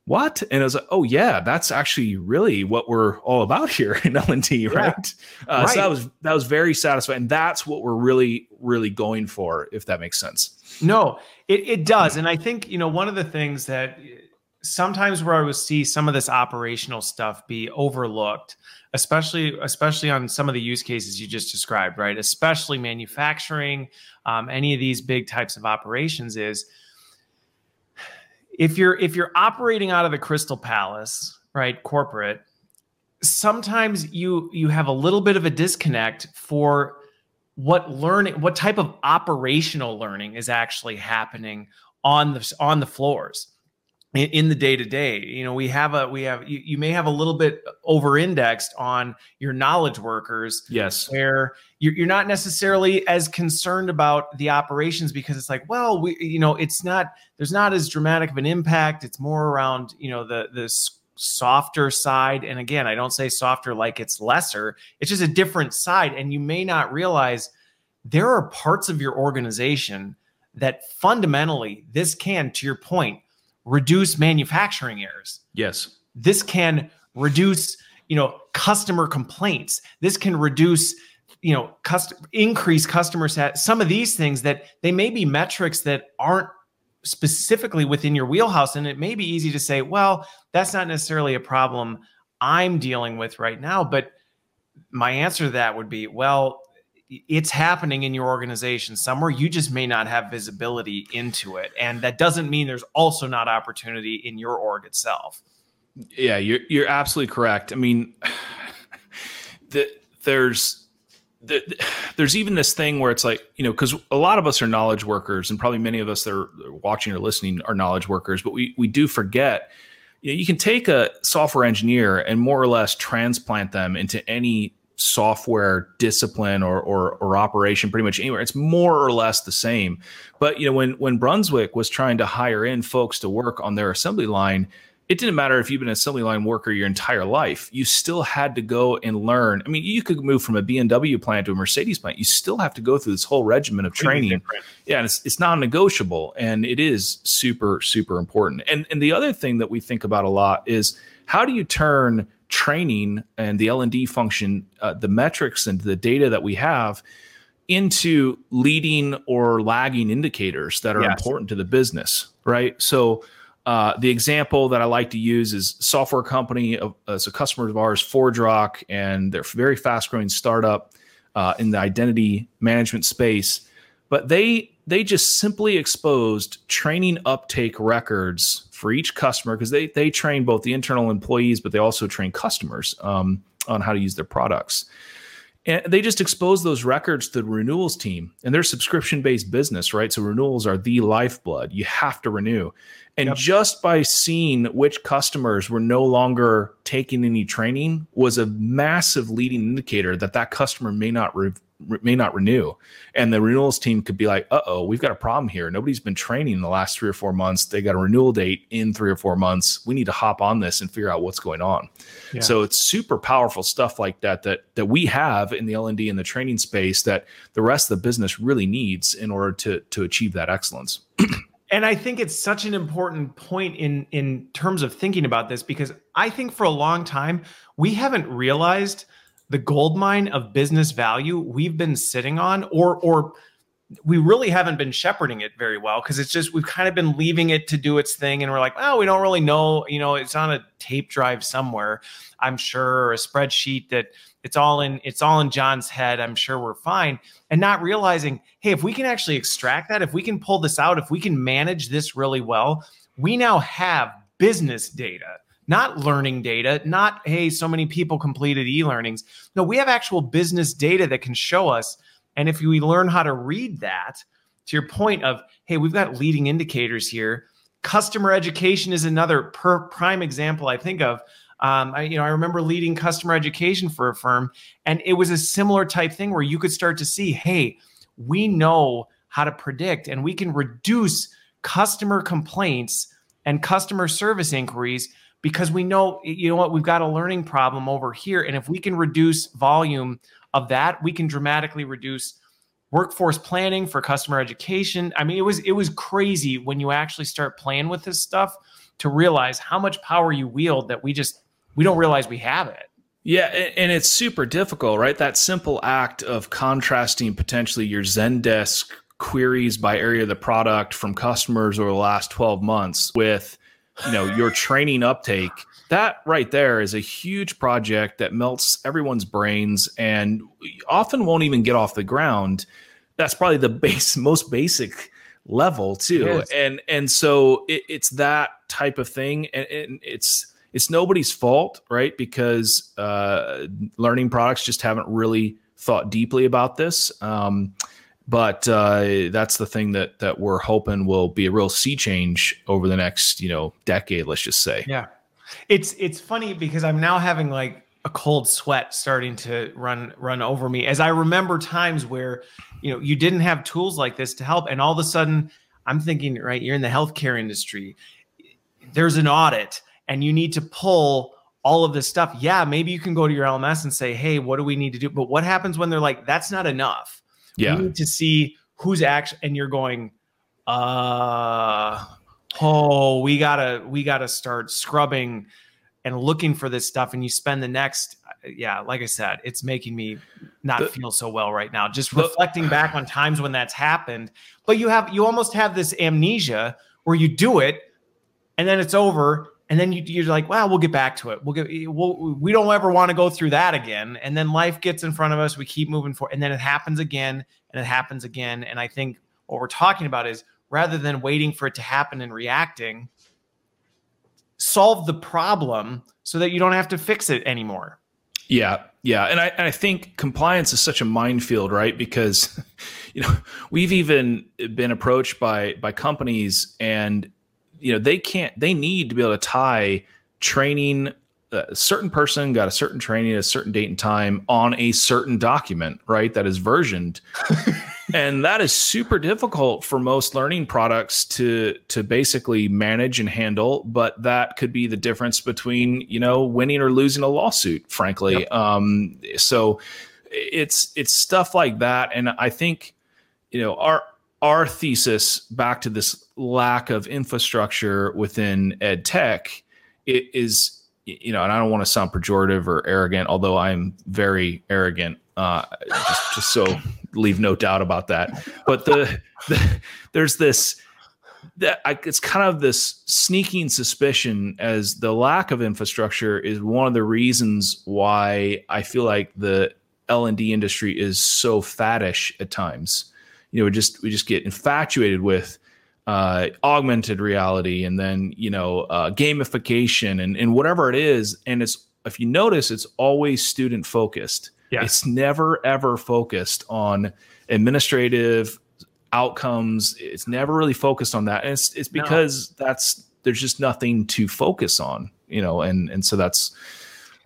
B: what and i was like oh yeah that's actually really what we're all about here in l&d yeah. right? Uh, right so that was that was very satisfying and that's what we're really really going for if that makes sense
A: no it, it does and i think you know one of the things that sometimes where I would see some of this operational stuff be overlooked, especially especially on some of the use cases you just described, right? Especially manufacturing, um, any of these big types of operations is if you're if you're operating out of the Crystal Palace, right, corporate, sometimes you you have a little bit of a disconnect for what learning what type of operational learning is actually happening on the on the floors in, the day to day you know we have a we have you, you may have a little bit over indexed on your knowledge workers
B: yes.
A: where you're, you're not necessarily as concerned about the operations because it's like well we you know it's not there's not as dramatic of an impact. It's more around you know the the softer side. And again i don't say softer like it's lesser. It's just a different side. And you may not realize there are parts of your organization that fundamentally this can to your point reduce manufacturing errors.
B: Yes.
A: This can reduce, you know, customer complaints. This can reduce, you know, cust- increase customer sat. Some of these things that they may be metrics that aren't specifically within your wheelhouse and it may be easy to say, well, that's not necessarily a problem I'm dealing with right now, but my answer to that would be, well, it's happening in your organization somewhere. You just may not have visibility into it. And that doesn't mean there's also not opportunity in your org itself.
B: Yeah you're you're absolutely correct. I mean [sighs] the, there's the, there's even this thing where it's like you know because a lot of us are knowledge workers and probably many of us that are watching or listening are knowledge workers but we we do forget you, know, you can take a software engineer and more or less transplant them into any software discipline or, or, or operation pretty much anywhere. It's more or less the same. But you know, when when Brunswick was trying to hire in folks to work on their assembly line, it didn't matter if you've been an assembly line worker your entire life. You still had to go and learn. I mean, you could move from a BMW plant to a Mercedes plant. You still have to go through this whole regimen of training. Yeah, and it's it's non-negotiable and it is super super important. And and the other thing that we think about a lot is how do you turn training and the L&D function, uh, the metrics and the data that we have into leading or lagging indicators that are yes. important to the business, right? So uh, the example that I like to use is software company of, as a customer of ours, ForgeRock, and they're very fast growing startup uh, in the identity management space. But they they just simply exposed training uptake records for each customer because they they train both the internal employees, but they also train customers um, on how to use their products. And they just expose those records to the renewals team, and they're subscription based business, right? So renewals are the lifeblood. You have to renew. And yep. just by seeing which customers were no longer taking any training was a massive leading indicator that that customer may not re- may not renew. And the renewals team could be like, uh oh, we've got a problem here. Nobody's been training in the last three or four months. They got a renewal date in three or four months. We need to hop on this and figure out what's going on. Yeah. So it's super powerful stuff like that that that we have in the L and D and the training space that the rest of the business really needs in order to to achieve that excellence. [clears throat]
A: and I think it's such an important point in in terms of thinking about this because I think for a long time we haven't realized the gold mine of business value we've been sitting on or or we really haven't been shepherding it very well because it's just we've kind of been leaving it to do its thing and we're like oh we don't really know you know it's on a tape drive somewhere. I'm sure or a spreadsheet that it's all in it's all in john's head i'm sure we're fine. And not realizing hey if we can actually extract that if we can pull this out if we can manage this really well we now have business data not learning data, not, hey, so many people completed e learnings. No, we have actual business data that can show us. And if we learn how to read that, to your point of, hey, we've got leading indicators here. Customer education is another per prime example I think of. Um, I, you know, I remember leading customer education for a firm, and it was a similar type thing where you could start to see, hey, we know how to predict, and we can reduce customer complaints and customer service inquiries because we know, you know what, we've got a learning problem over here. And if we can reduce volume of that, we can dramatically reduce workforce planning for customer education. I mean, it was it was crazy when you actually start playing with this stuff to realize how much power you wield that we just we don't realize we have it.
B: Yeah, and it's super difficult, right? That simple act of contrasting potentially your Zendesk queries by area of the product from customers over the last 12 months with you know your training uptake that right there is a huge project that melts everyone's brains and often won't even get off the ground. That's probably the [laughs] base most basic level too. And and so it, it's that type of thing. And, and, it's it's nobody's fault right? Because uh, learning products just haven't really thought deeply about this. Um, but uh, that's the thing that that we're hoping will be a real sea change over the next you know decade let's just say.
A: Yeah. It's it's funny because i'm now having like a cold sweat starting to run run over me as i remember times where you know you didn't have tools like this to help and all of a sudden i'm thinking right you're in the healthcare industry. There's an audit and you need to pull all of this stuff. Yeah maybe you can go to your lms and say hey what do we need to do? But what happens when they're like that's not enough
B: yeah.
A: We need to see who's actually, and you're going, uh, oh, we gotta, we gotta start scrubbing and looking for this stuff. And you spend the next, yeah, like I said, it's making me not the, feel so well right now. Just the, reflecting back on times when that's happened. But you have, you almost have this amnesia where you do it and then it's over and then you, are like, well, we'll get back to it. We'll get, eh, we'll, we don't ever want to go through that again. And then life gets in front of us. We keep moving forward, and then it happens again, and it happens again. And I think what we're talking about is rather than waiting for it to happen and reacting, solve the problem so that you don't have to fix it anymore.
B: Yeah, yeah, and I, and I think compliance is such a minefield, right? Because [laughs] you know we've even been approached by by companies and you know they can't they need to be able to tie training uh, a certain person got a certain training at a certain date and time on a certain document right that is versioned. [laughs] And that is super difficult for most learning products to to basically manage and handle but that could be the difference between you know winning or losing a lawsuit frankly. Yep. um so it's it's stuff like that. And i think you know our our thesis back to this lack of infrastructure within ed tech it is you know and i don't want to sound pejorative or arrogant although i'm very arrogant uh, just, just so leave no doubt about that. But the, the there's this that I, it's kind of this sneaking suspicion as the lack of infrastructure is one of the reasons why i feel like the l&d industry is so faddish at times you know, we just we just get infatuated with uh, augmented reality and then you know uh, gamification and and whatever it is. And it's if you notice, it's always student focused.
A: Yeah.
B: It's never ever focused on administrative outcomes. It's never really focused on that. And it's it's because no. that's there's just nothing to focus on, you know, and and so that's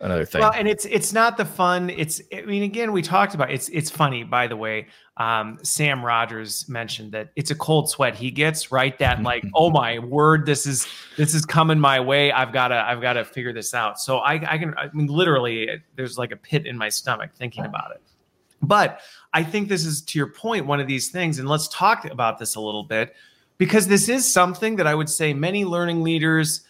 B: another thing.
A: Well, and it's it's not the fun. It's I mean, again, we talked about it's it's funny. By the way, um, Sam Rogers mentioned that it's a cold sweat he gets. Right, that like, [laughs] oh my word, this is this is coming my way. I've got to I've got to figure this out. So I I can I mean, literally, there's like a pit in my stomach thinking about it. But I think this is to your point, one of these things, and let's talk about this a little bit. because this is something that I would say many learning leaders,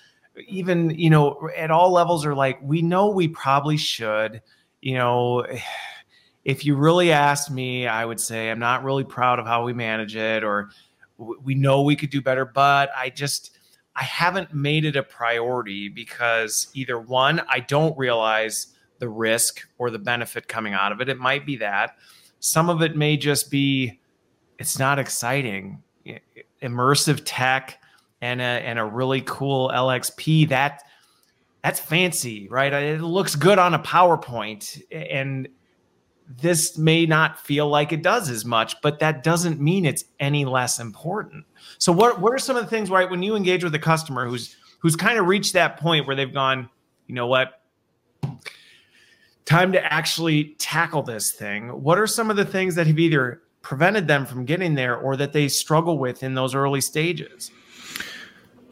A: even you know, at all levels, are like, we know we probably should. You know, [sighs] if you really asked me, I would say I'm not really proud of how we manage it, or we know we could do better, but I just I haven't made it a priority because either one, I don't realize the risk or the benefit coming out of it. It might be that. Some of it may just be it's not exciting. Immersive tech and a, and a really cool LXP that that's fancy, right? It looks good on a PowerPoint and this may not feel like it does as much, but that doesn't mean it's any less important. So what what are some of the things right when you engage with a customer who's who's kind of reached that point where they've gone, you know what? Time to actually tackle this thing. What are some of the things that have either prevented them from getting there or that they struggle with in those early stages?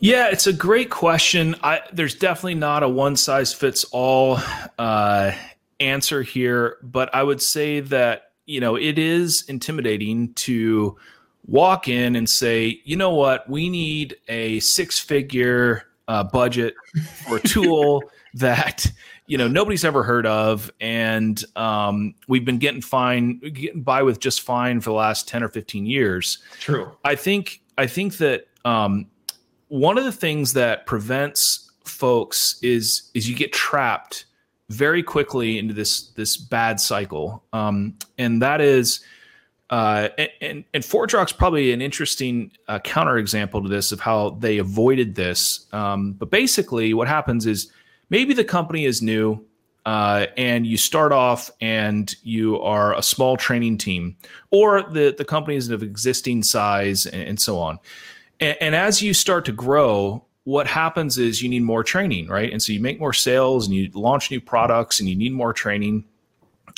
B: Yeah, it's a great question. I, there's definitely not a one size fits all uh, answer here, but I would say that, you know, it is intimidating to walk in and say, you know what, we need a six figure uh, budget for a tool [laughs] that you know nobody's ever heard of and um, we've been getting fine getting by with just fine for the last 10 or 15 years.
A: True.
B: I think i think that um, one of the things that prevents folks is is you get trapped very quickly into this this bad cycle, um, and that is. Uh, and, and ForgeRock's probably an interesting uh, counterexample to this of how they avoided this. Um, but basically, what happens is maybe the company is new, uh, and you start off and you are a small training team, or the the company is of existing size and, and so on. And, and, as you start to grow, what happens is you need more training, right? And so you make more sales and you launch new products and you need more training.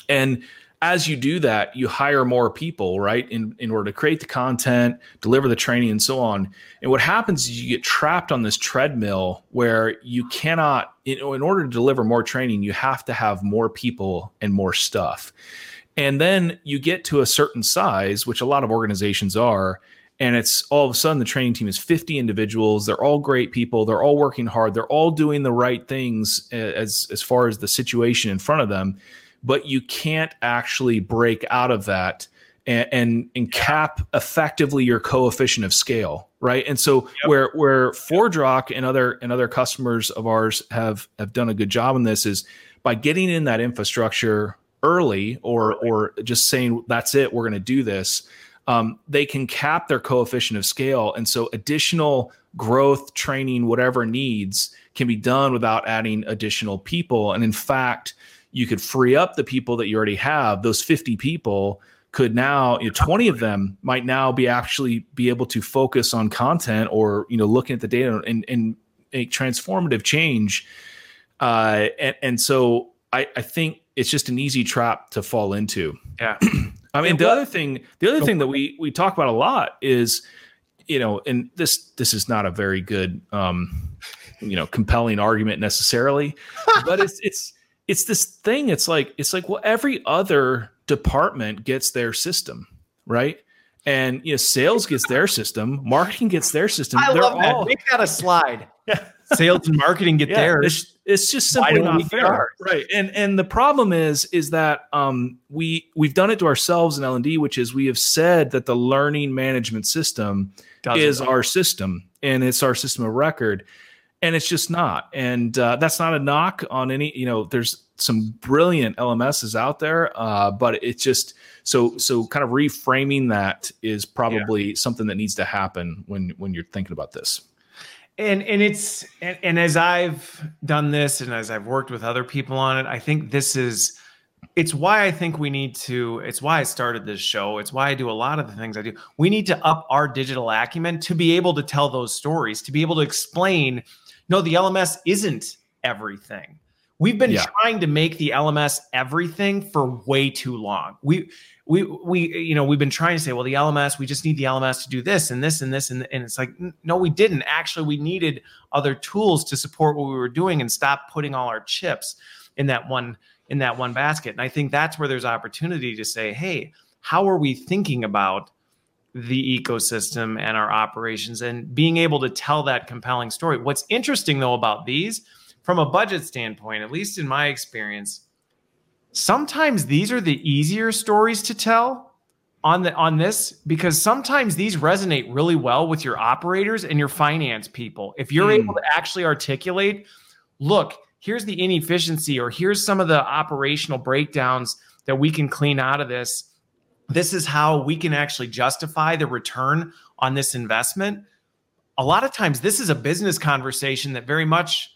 B: And as you do that, you hire more people, right? In, in order to create the content, deliver the training, and so on. And what happens is you get trapped on this treadmill where you cannot, in, in order to deliver more training, you have to have more people and more stuff. And then you get to a certain size, which a lot of organizations are, and it's all of a sudden the training team is 50 individuals. They're all great people. They're all working hard. They're all doing the right things eh, as as far as the situation in front of them. But you can't actually break out of that and and, and cap effectively your coefficient of scale right? And so yep. where where ForgeRock and other and other customers of ours have have done a good job in this is by getting in that infrastructure early or or just saying that's it. We're going to do this um, they can cap their coefficient of scale. And so additional growth, training, whatever needs can be done without adding additional people. And in fact, you could free up the people that you already have. Those 50 people could now, you know, 20 of them might now be actually be able to focus on content or, you know, looking at the data and, and make transformative change. Uh, and, and so I, I think it's just an easy trap to fall into.
A: Yeah. [clears throat]
B: I mean, the other thing, the other thing that we we talk about a lot is, you know, and this this is not a very good, um, you know, compelling argument necessarily, [laughs] but it's it's it's this thing. It's like it's like well, every other department gets their system, right? And you know, sales gets their system, marketing gets their system.
A: I They're love that. All, Make that a slide. [laughs] Sales and marketing get yeah, theirs.
B: it's just simply not fair. right. And and the problem is is that um we we've done it to ourselves in l&d which is we have said that the learning management system Doesn't is our system and it's our system of record and it's just not. And uh, that's not a knock on any you know there's some brilliant lms's out there uh, but it's just so so kind of reframing that is probably yeah. something that needs to happen when when you're thinking about this
A: and and it's and, and as i've done this and as i've worked with other people on it i think this is it's why i think we need to it's why i started this show. It's why i do a lot of the things i do. We need to up our digital acumen to be able to tell those stories to be able to explain no the lms isn't everything. We've been yeah. trying to make the lms everything for way too long. We we we you know we've been trying to say well the lms we just need the lms to do this and this and this and, and it's like no we didn't actually we needed other tools to support what we were doing and stop putting all our chips in that one in that one basket and i think that's where there's opportunity to say hey how are we thinking about the ecosystem and our operations and being able to tell that compelling story. What's interesting though about these from a budget standpoint, at least in my experience, sometimes these are the easier stories to tell on the on this because sometimes these resonate really well with your operators and your finance people. If you're mm. able to actually articulate, look, here's the inefficiency or here's some of the operational breakdowns that we can clean out of this this is how we can actually justify the return on this investment a lot of times this is a business conversation that very much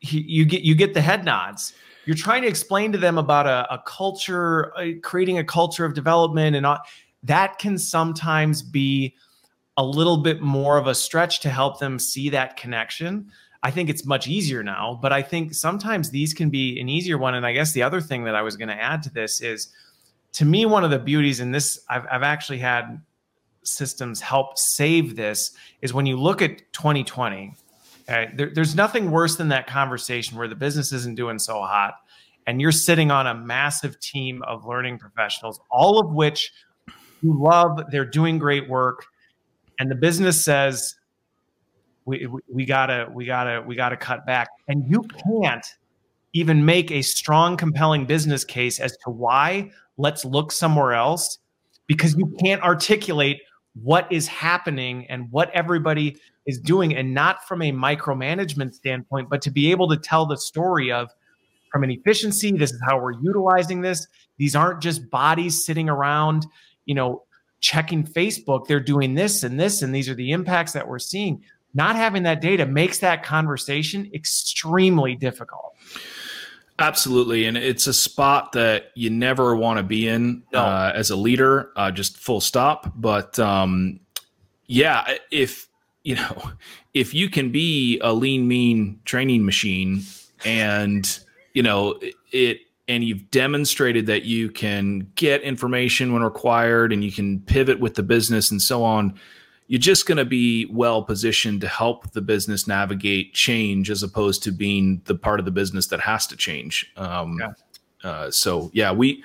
A: you get you get the head nods you're trying to explain to them about a, a culture uh, creating a culture of development and all, that can sometimes be a little bit more of a stretch to help them see that connection. I think it's much easier now but i think sometimes these can be an easier one. And i guess the other thing that i was going to add to this is to me, one of the beauties in this, I've, I've actually had systems help save this is when you look at 2020, okay, there, there's nothing worse than that conversation where the business isn't doing so hot and you're sitting on a massive team of learning professionals, all of which you love, they're doing great work. And the business says, we, we, we gotta, we gotta, we gotta cut back. And you can't even make a strong, compelling business case as to why let's look somewhere else because you can't articulate what is happening and what everybody is doing and not from a micromanagement standpoint but to be able to tell the story of from an efficiency this is how we're utilizing this. These aren't just bodies sitting around you know checking facebook. They're doing this and this and these are the impacts that we're seeing. Not having that data makes that conversation extremely difficult
B: Absolutely, and it's a spot that you never want to be in no. uh, as a leader. Uh, just full stop. But um, yeah, if you know, [laughs] if you can be a lean, mean training machine, and you know it, and you've demonstrated that you can get information when required, and you can pivot with the business and so on you're just going to be well positioned to help the business navigate change as opposed to being the part of the business that has to change. Um, yeah. Uh, so yeah, we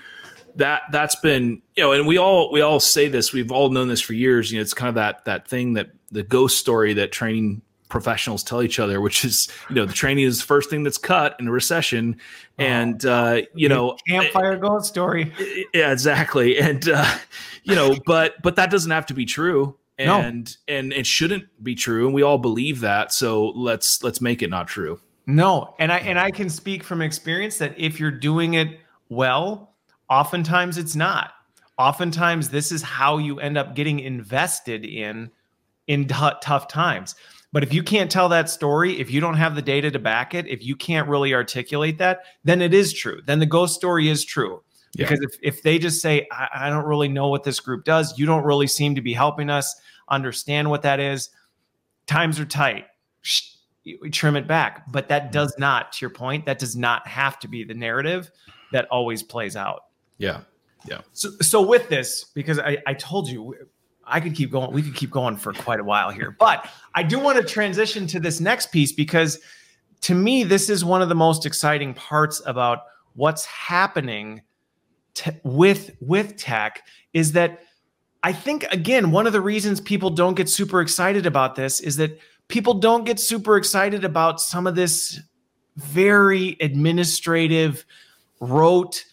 B: that that's been you know, and we all we all say this. We've all known this for years. You know, it's kind of that that thing that the ghost story that training professionals tell each other, which is you know the training is the first thing that's cut in a recession, oh, and uh, you know
A: campfire ghost story. [laughs]
B: Yeah, exactly, and uh, you know, but but that doesn't have to be true and no. and it shouldn't be true and we all believe that so let's let's make it not true.
A: No and i and i can speak from experience that if you're doing it well oftentimes it's not. Oftentimes this is how you end up getting invested in in t- tough times. But if you can't tell that story if you don't have the data to back it if you can't really articulate that then it is true. Then the ghost story is true yeah. because if, if they just say I, I don't really know what this group does you don't really seem to be helping us understand what that is. Times are tight. We trim it back. But that mm-hmm. does not, to your point, that does not have to be the narrative that always plays out.
B: Yeah. Yeah.
A: So, so with this, because I, I told you I could keep going, we could keep going for quite a while here, but I do want to transition to this next piece because to me, this is one of the most exciting parts about what's happening t- with with tech is that I think, again, one of the reasons people don't get super excited about this is that people don't get super excited about some of this very administrative, rote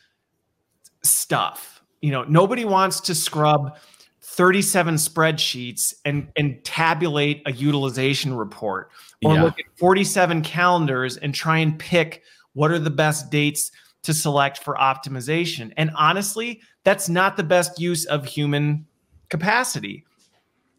A: stuff. You know, nobody wants to scrub 37 spreadsheets and, and tabulate a utilization report or yeah. look at 47 calendars and try and pick what are the best dates to select for optimization. And honestly, that's not the best use of human capacity.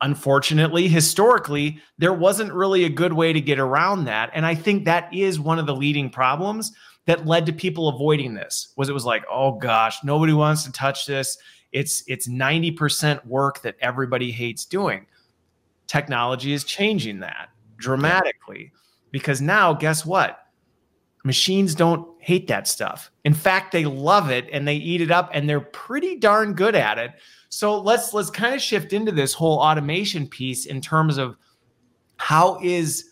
A: Unfortunately, historically, there wasn't really a good way to get around that. And I think that is one of the leading problems that led to people avoiding this was it was like, oh gosh, nobody wants to touch this. It's it's 90% work that everybody hates doing. Technology is changing that dramatically because now guess what? Machines don't hate that stuff. In fact, they love it and they eat it up and they're pretty darn good at it. So let's let's kind of shift into this whole automation piece in terms of how is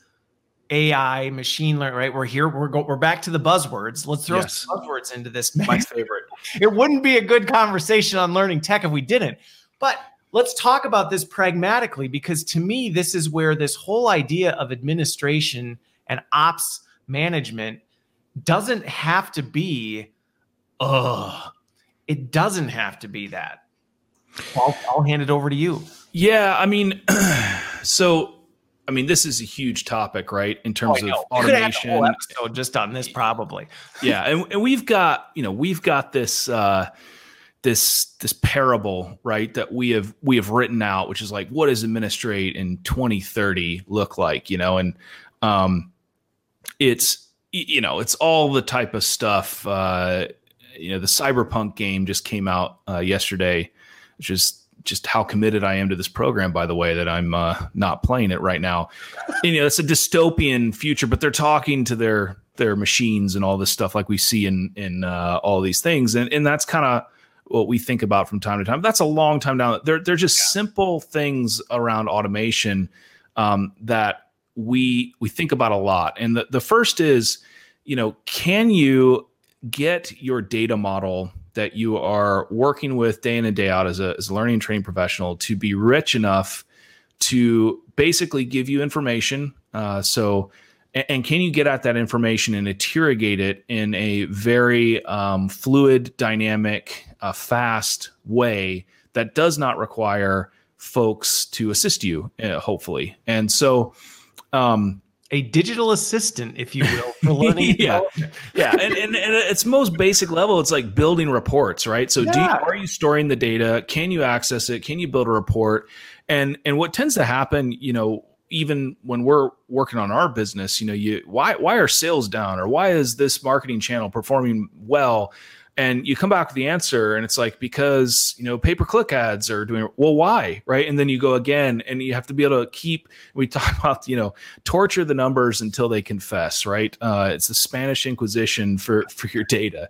A: AI, machine learning, right? We're here, we're go, we're back to the buzzwords. Let's throw yes. some buzzwords into this.
B: Mix. My favorite. [laughs]
A: it wouldn't be a good conversation on learning tech if we didn't. But let's talk about this pragmatically because to me, this is where this whole idea of administration and ops management doesn't have to be, ugh, it doesn't have to be that. I'll, I'll hand it over to you.
B: Yeah, I mean, [clears throat] so I mean, this is a huge topic, right? In terms oh, of automation.
A: So just on this, probably. [laughs]
B: yeah, and, and we've got you know we've got this uh, this this parable, right? That we have we have written out, which is like, what does administrate in 2030 look like? You know, and um, it's you know it's all the type of stuff. Uh, you know, the cyberpunk game just came out uh, yesterday, which is just how committed I am to this program, by the way, that I'm uh, not playing it right now. And, [laughs] you know, it's a dystopian future, but they're talking to their their machines and all this stuff like we see in in uh, all these things, and and that's kind of what we think about from time to time. That's a long time down. They're they're just yeah. simple things around automation um, that we we think about a lot. And the the first is, you know, can you get your data model that you are working with day in and day out as a, as a learning and training professional to be rich enough to basically give you information. Uh, so, and, and, can you get at that information and interrogate it in a very um, fluid, dynamic, uh, fast way that does not require folks to assist you, uh, hopefully. And so, um,
A: a digital assistant, if you will, for [laughs] learning.
B: yeah, yeah, and, and, and its most basic level, it's like building reports, right? So, yeah. you, are you storing the data? Can you access it? Can you build a report? And and what tends to happen, you know, even when we're working on our business, you know, you why why are sales down or why is this marketing channel performing well? And you come back with the answer and it's like because you know pay per click ads are doing well why right? And then you go again and you have to be able to keep we [laughs] talk about you know torture the numbers until they confess right? Uh, it's the spanish inquisition for [laughs] for your data.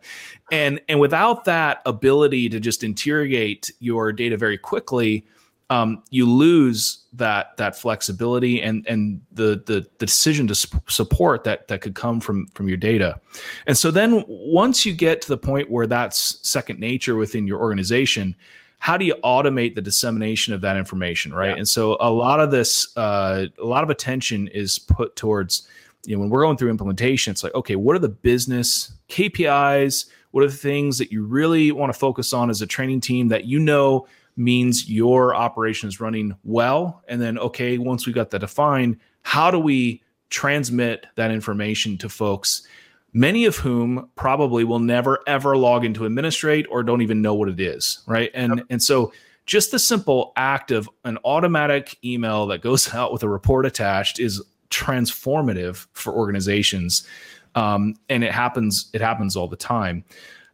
B: And and without that ability to just interrogate your data very quickly um, you lose that that flexibility and and the the, the decision to sp- support that that could come from from your data. And so then once you get to the point where that's second nature within your organization, how do you automate the dissemination of that information, right? Yeah. And so a lot of this, uh, a lot of attention is put towards, you know, when we're going through implementation, it's like, okay, what are the business KPIs? What are the things that you really want to focus on as a training team that you know means your operation is running well. And then, okay, once we got that defined, how do we transmit that information to folks? Many of whom probably will never ever log into administrate or don't even know what it is, right? And yep. and so just the simple act of an automatic email that goes [laughs] out with a report attached is transformative for organizations um, and it happens it happens all the time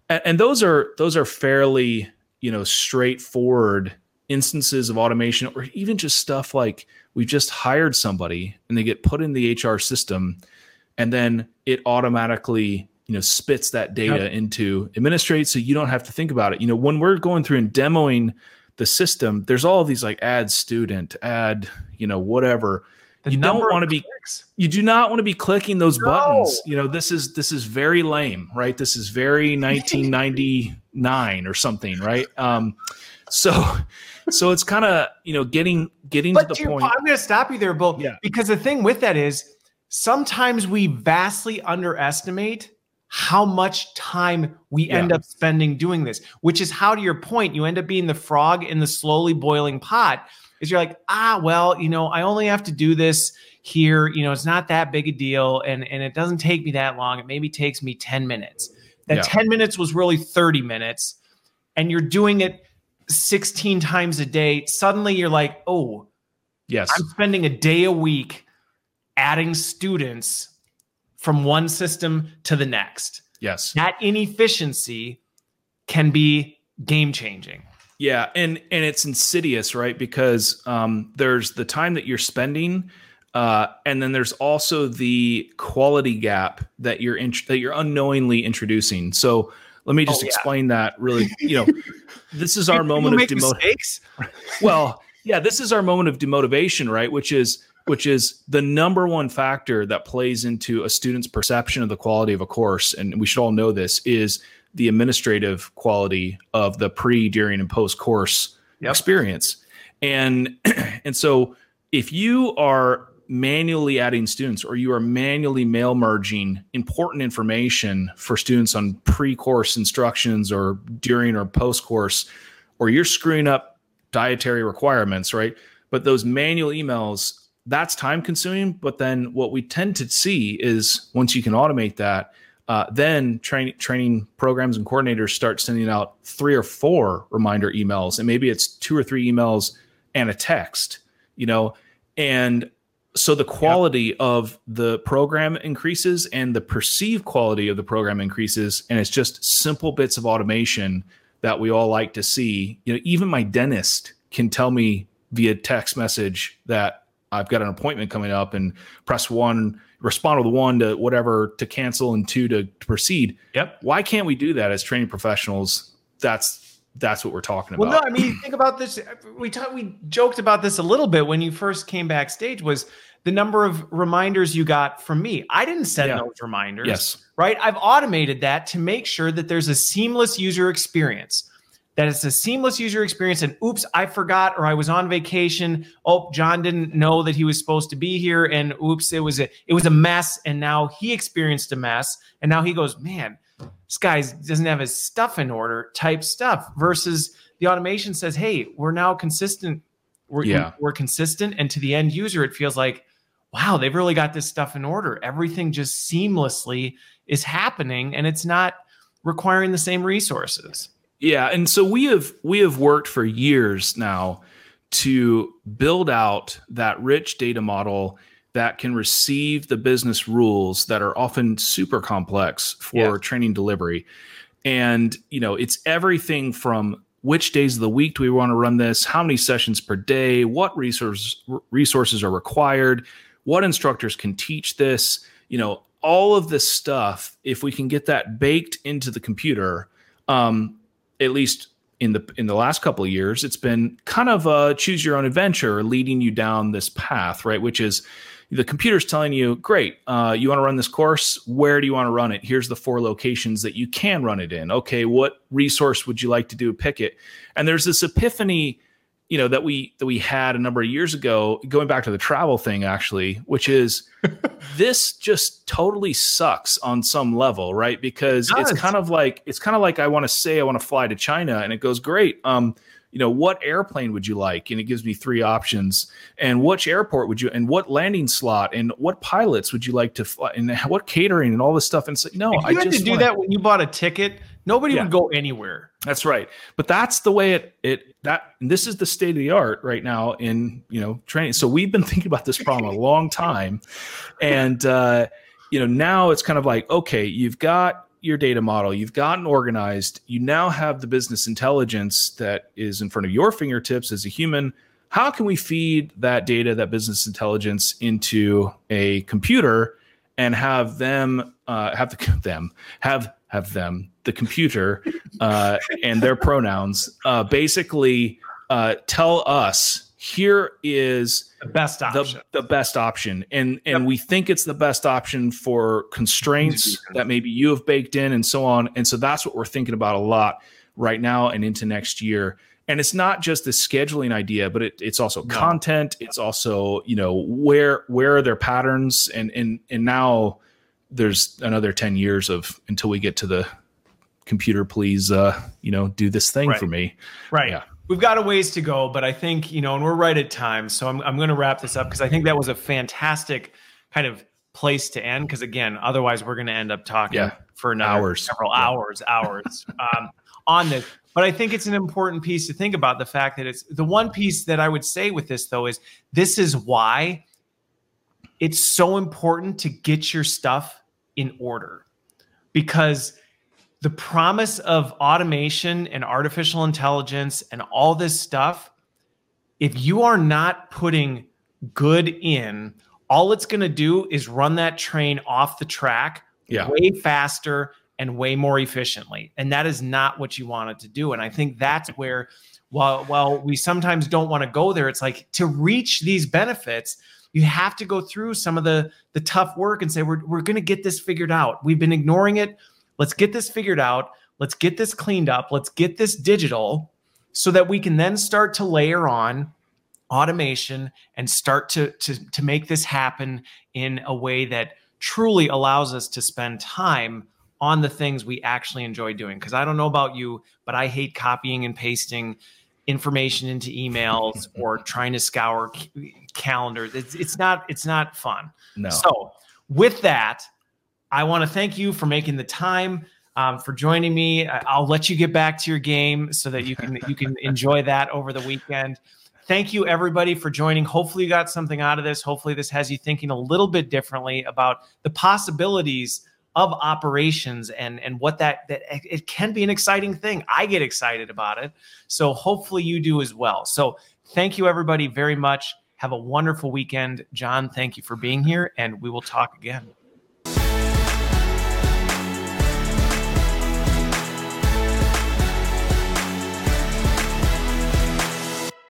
B: and, and, those are those are fairly you know straightforward instances of automation or even just stuff like we've just hired somebody and they get put in the HR system and then it automatically you know spits that data yep. into administrate so you don't have to think about it. You know when we're going through and demoing the system there's all these like add student add you know whatever. The you don't want to be you do not want to be clicking those no. buttons. You know this is this is very lame right? This is very [laughs] 1999 or something right um so [laughs] so it's kind of you know getting getting but to the point
A: i'm going to stop you there bill yeah. because the thing with that is sometimes we vastly underestimate how much time we yeah. end up spending doing this which is how to your point you end up being the frog in the slowly boiling pot is you're like, ah, well, you know, I only have to do this here. You know, it's not that big a deal, and and it doesn't take me that long. It maybe takes me ten minutes. That yeah. ten minutes was really thirty minutes, and you're doing it sixteen times a day. Suddenly, you're like, oh,
B: yes,
A: I'm spending a day a week adding students from one system to the next.
B: Yes,
A: that inefficiency can be game changing.
B: Yeah, and and it's insidious, right? Because um, there's the time that you're spending, uh, and then there's also the quality gap that you're in, that you're unknowingly introducing. So let me just oh, yeah. explain that really. You know, [laughs] this is our moment of demotivation. [laughs] well, yeah, this is our moment of demotivation, right? Which is which is the number one factor that plays into a student's perception of the quality of a course, and we should all know this is the administrative quality of the pre, during, and post course yep. experience. And [clears throat] and so if you are manually adding students or you are manually mail merging important information for students on pre-course instructions or during or post-course or you're screwing up dietary requirements right? But those manual emails that's time consuming but then what we tend to see is once you can automate that uh, then training training programs and coordinators start sending out three or four reminder emails and maybe it's two or three emails and a text you know? And so the quality yep. of the program increases and the perceived quality of the program increases and it's just simple bits of automation that we all like to see. You know even my dentist can tell me via text message that i've got an appointment coming up and press one respond with one to whatever to cancel and two to, to proceed.
A: Yep.
B: Why can't we do that as training professionals? That's that's what we're talking
A: about.
B: Well,
A: no, I mean, think about this. We talked, we joked about this a little bit when you first came backstage. Was the number of reminders you got from me? I didn't send yeah. those reminders.
B: Yes,
A: right. I've automated that to make sure that there's a seamless user experience. That it's a seamless user experience. And oops, I forgot, or I was on vacation. Oh, John didn't know that he was supposed to be here, and oops, it was a it was a mess. And now he experienced a mess, and now he goes, man this guy doesn't have his stuff in order type stuff versus the automation says hey we're now consistent. We're, yeah. we're consistent. And to the end user it feels like wow they've really got this stuff in order. Everything just seamlessly is happening and it's not requiring the same resources.
B: Yeah. And so we have we have worked for years now to build out that rich data model that can receive the business rules that are often super complex for yeah. training delivery. And, you know, it's everything from which days of the week do we want to run this, how many sessions per day, what resources resources are required, what instructors can teach this, you know, all of this stuff, if we can get that baked into the computer, um, at least in the in the last couple of years, it's been kind of a choose your own adventure, leading you down this path, right? Which is the computer's telling you, great, uh, you want to run this course? Where do you want to run it? Here's the four locations that you can run it in. Okay, what resource would you like to do? Pick it. And there's this epiphany, you know, that we that we had a number of years ago, going back to the travel thing, actually, which is [laughs] this just totally sucks on some level, right? Because it it's kind of like it's kind of like I want to say I want to fly to China, and it goes great. Um, you know, what airplane would you like? And it gives me three options. And which airport would you, and what landing slot, and what pilots would you like to fly, and [laughs] what catering, and all this stuff. And so, no,
A: if you I had to do that when you bought a ticket. Nobody yeah. would go anywhere.
B: That's right. But that's the way it it that this is the state of the art right now in you know training. So we've been [laughs] thinking about this problem a long time, and uh, you know now it's kind of like okay, you've got your data model, you've gotten organized, you now have the business intelligence that is in front of your fingertips as a human. How can we feed that data, that business intelligence into a computer and have them uh, have the, [laughs] them have have them the computer uh, and their pronouns uh, basically uh, tell us here is
A: the best option.
B: The, the best option. And and yep. we think it's the best option for constraints that maybe you have baked in and so on. And so that's what we're thinking about a lot right now and into next year. And it's not just the scheduling idea, but it, it's also no. content. It's also, you know, where where are their patterns? And and and now there's another 10 years of until we get to the computer, please uh, you know, do this thing
A: right.
B: for me.
A: Right. Yeah we've got a ways to go, but I think, you know, and we're right at time. So I'm, I'm going to wrap this up because I think that was a fantastic kind of place to end. Because again, otherwise we're going to end up talking yeah. for another hours. several yeah. hours, hours um, on this. But I think it's an important piece to think about the fact that it's the one piece that I would say with this, though, is this is why it's so important to get your stuff in order because the promise of automation and artificial intelligence and all this stuff, if you are not putting good in, all it's going to do is run that train off the track
B: yeah.
A: way faster and way more efficiently. And that is not what you want it to do. And I think that's where, while, while we sometimes don't want to go there, it's like to reach these benefits, you have to go through some of the, the tough work and say, we're, we're going to get this figured out. We've been ignoring it Let's get this figured out. Let's get this cleaned up. Let's get this digital so that we can then start to layer on automation and start to, to, to make this happen in a way that truly allows us to spend time on the things we actually enjoy doing. Because I don't know about you, but I hate copying and pasting information into emails [laughs] or trying to scour calendars. It's, it's not it's not fun.
B: No.
A: So with that, I want to thank you for making the time. Um, for joining me. I'll let you get back to your game so that you can you can [laughs] enjoy that over the weekend. Thank you everybody for joining. Hopefully you got something out of this. Hopefully this has you thinking a little bit differently about the possibilities of operations and and what that that it can be an exciting thing. I get excited about it. So hopefully you do as well. So thank you everybody very much. Have a wonderful weekend. John, thank you for being here and we will talk again.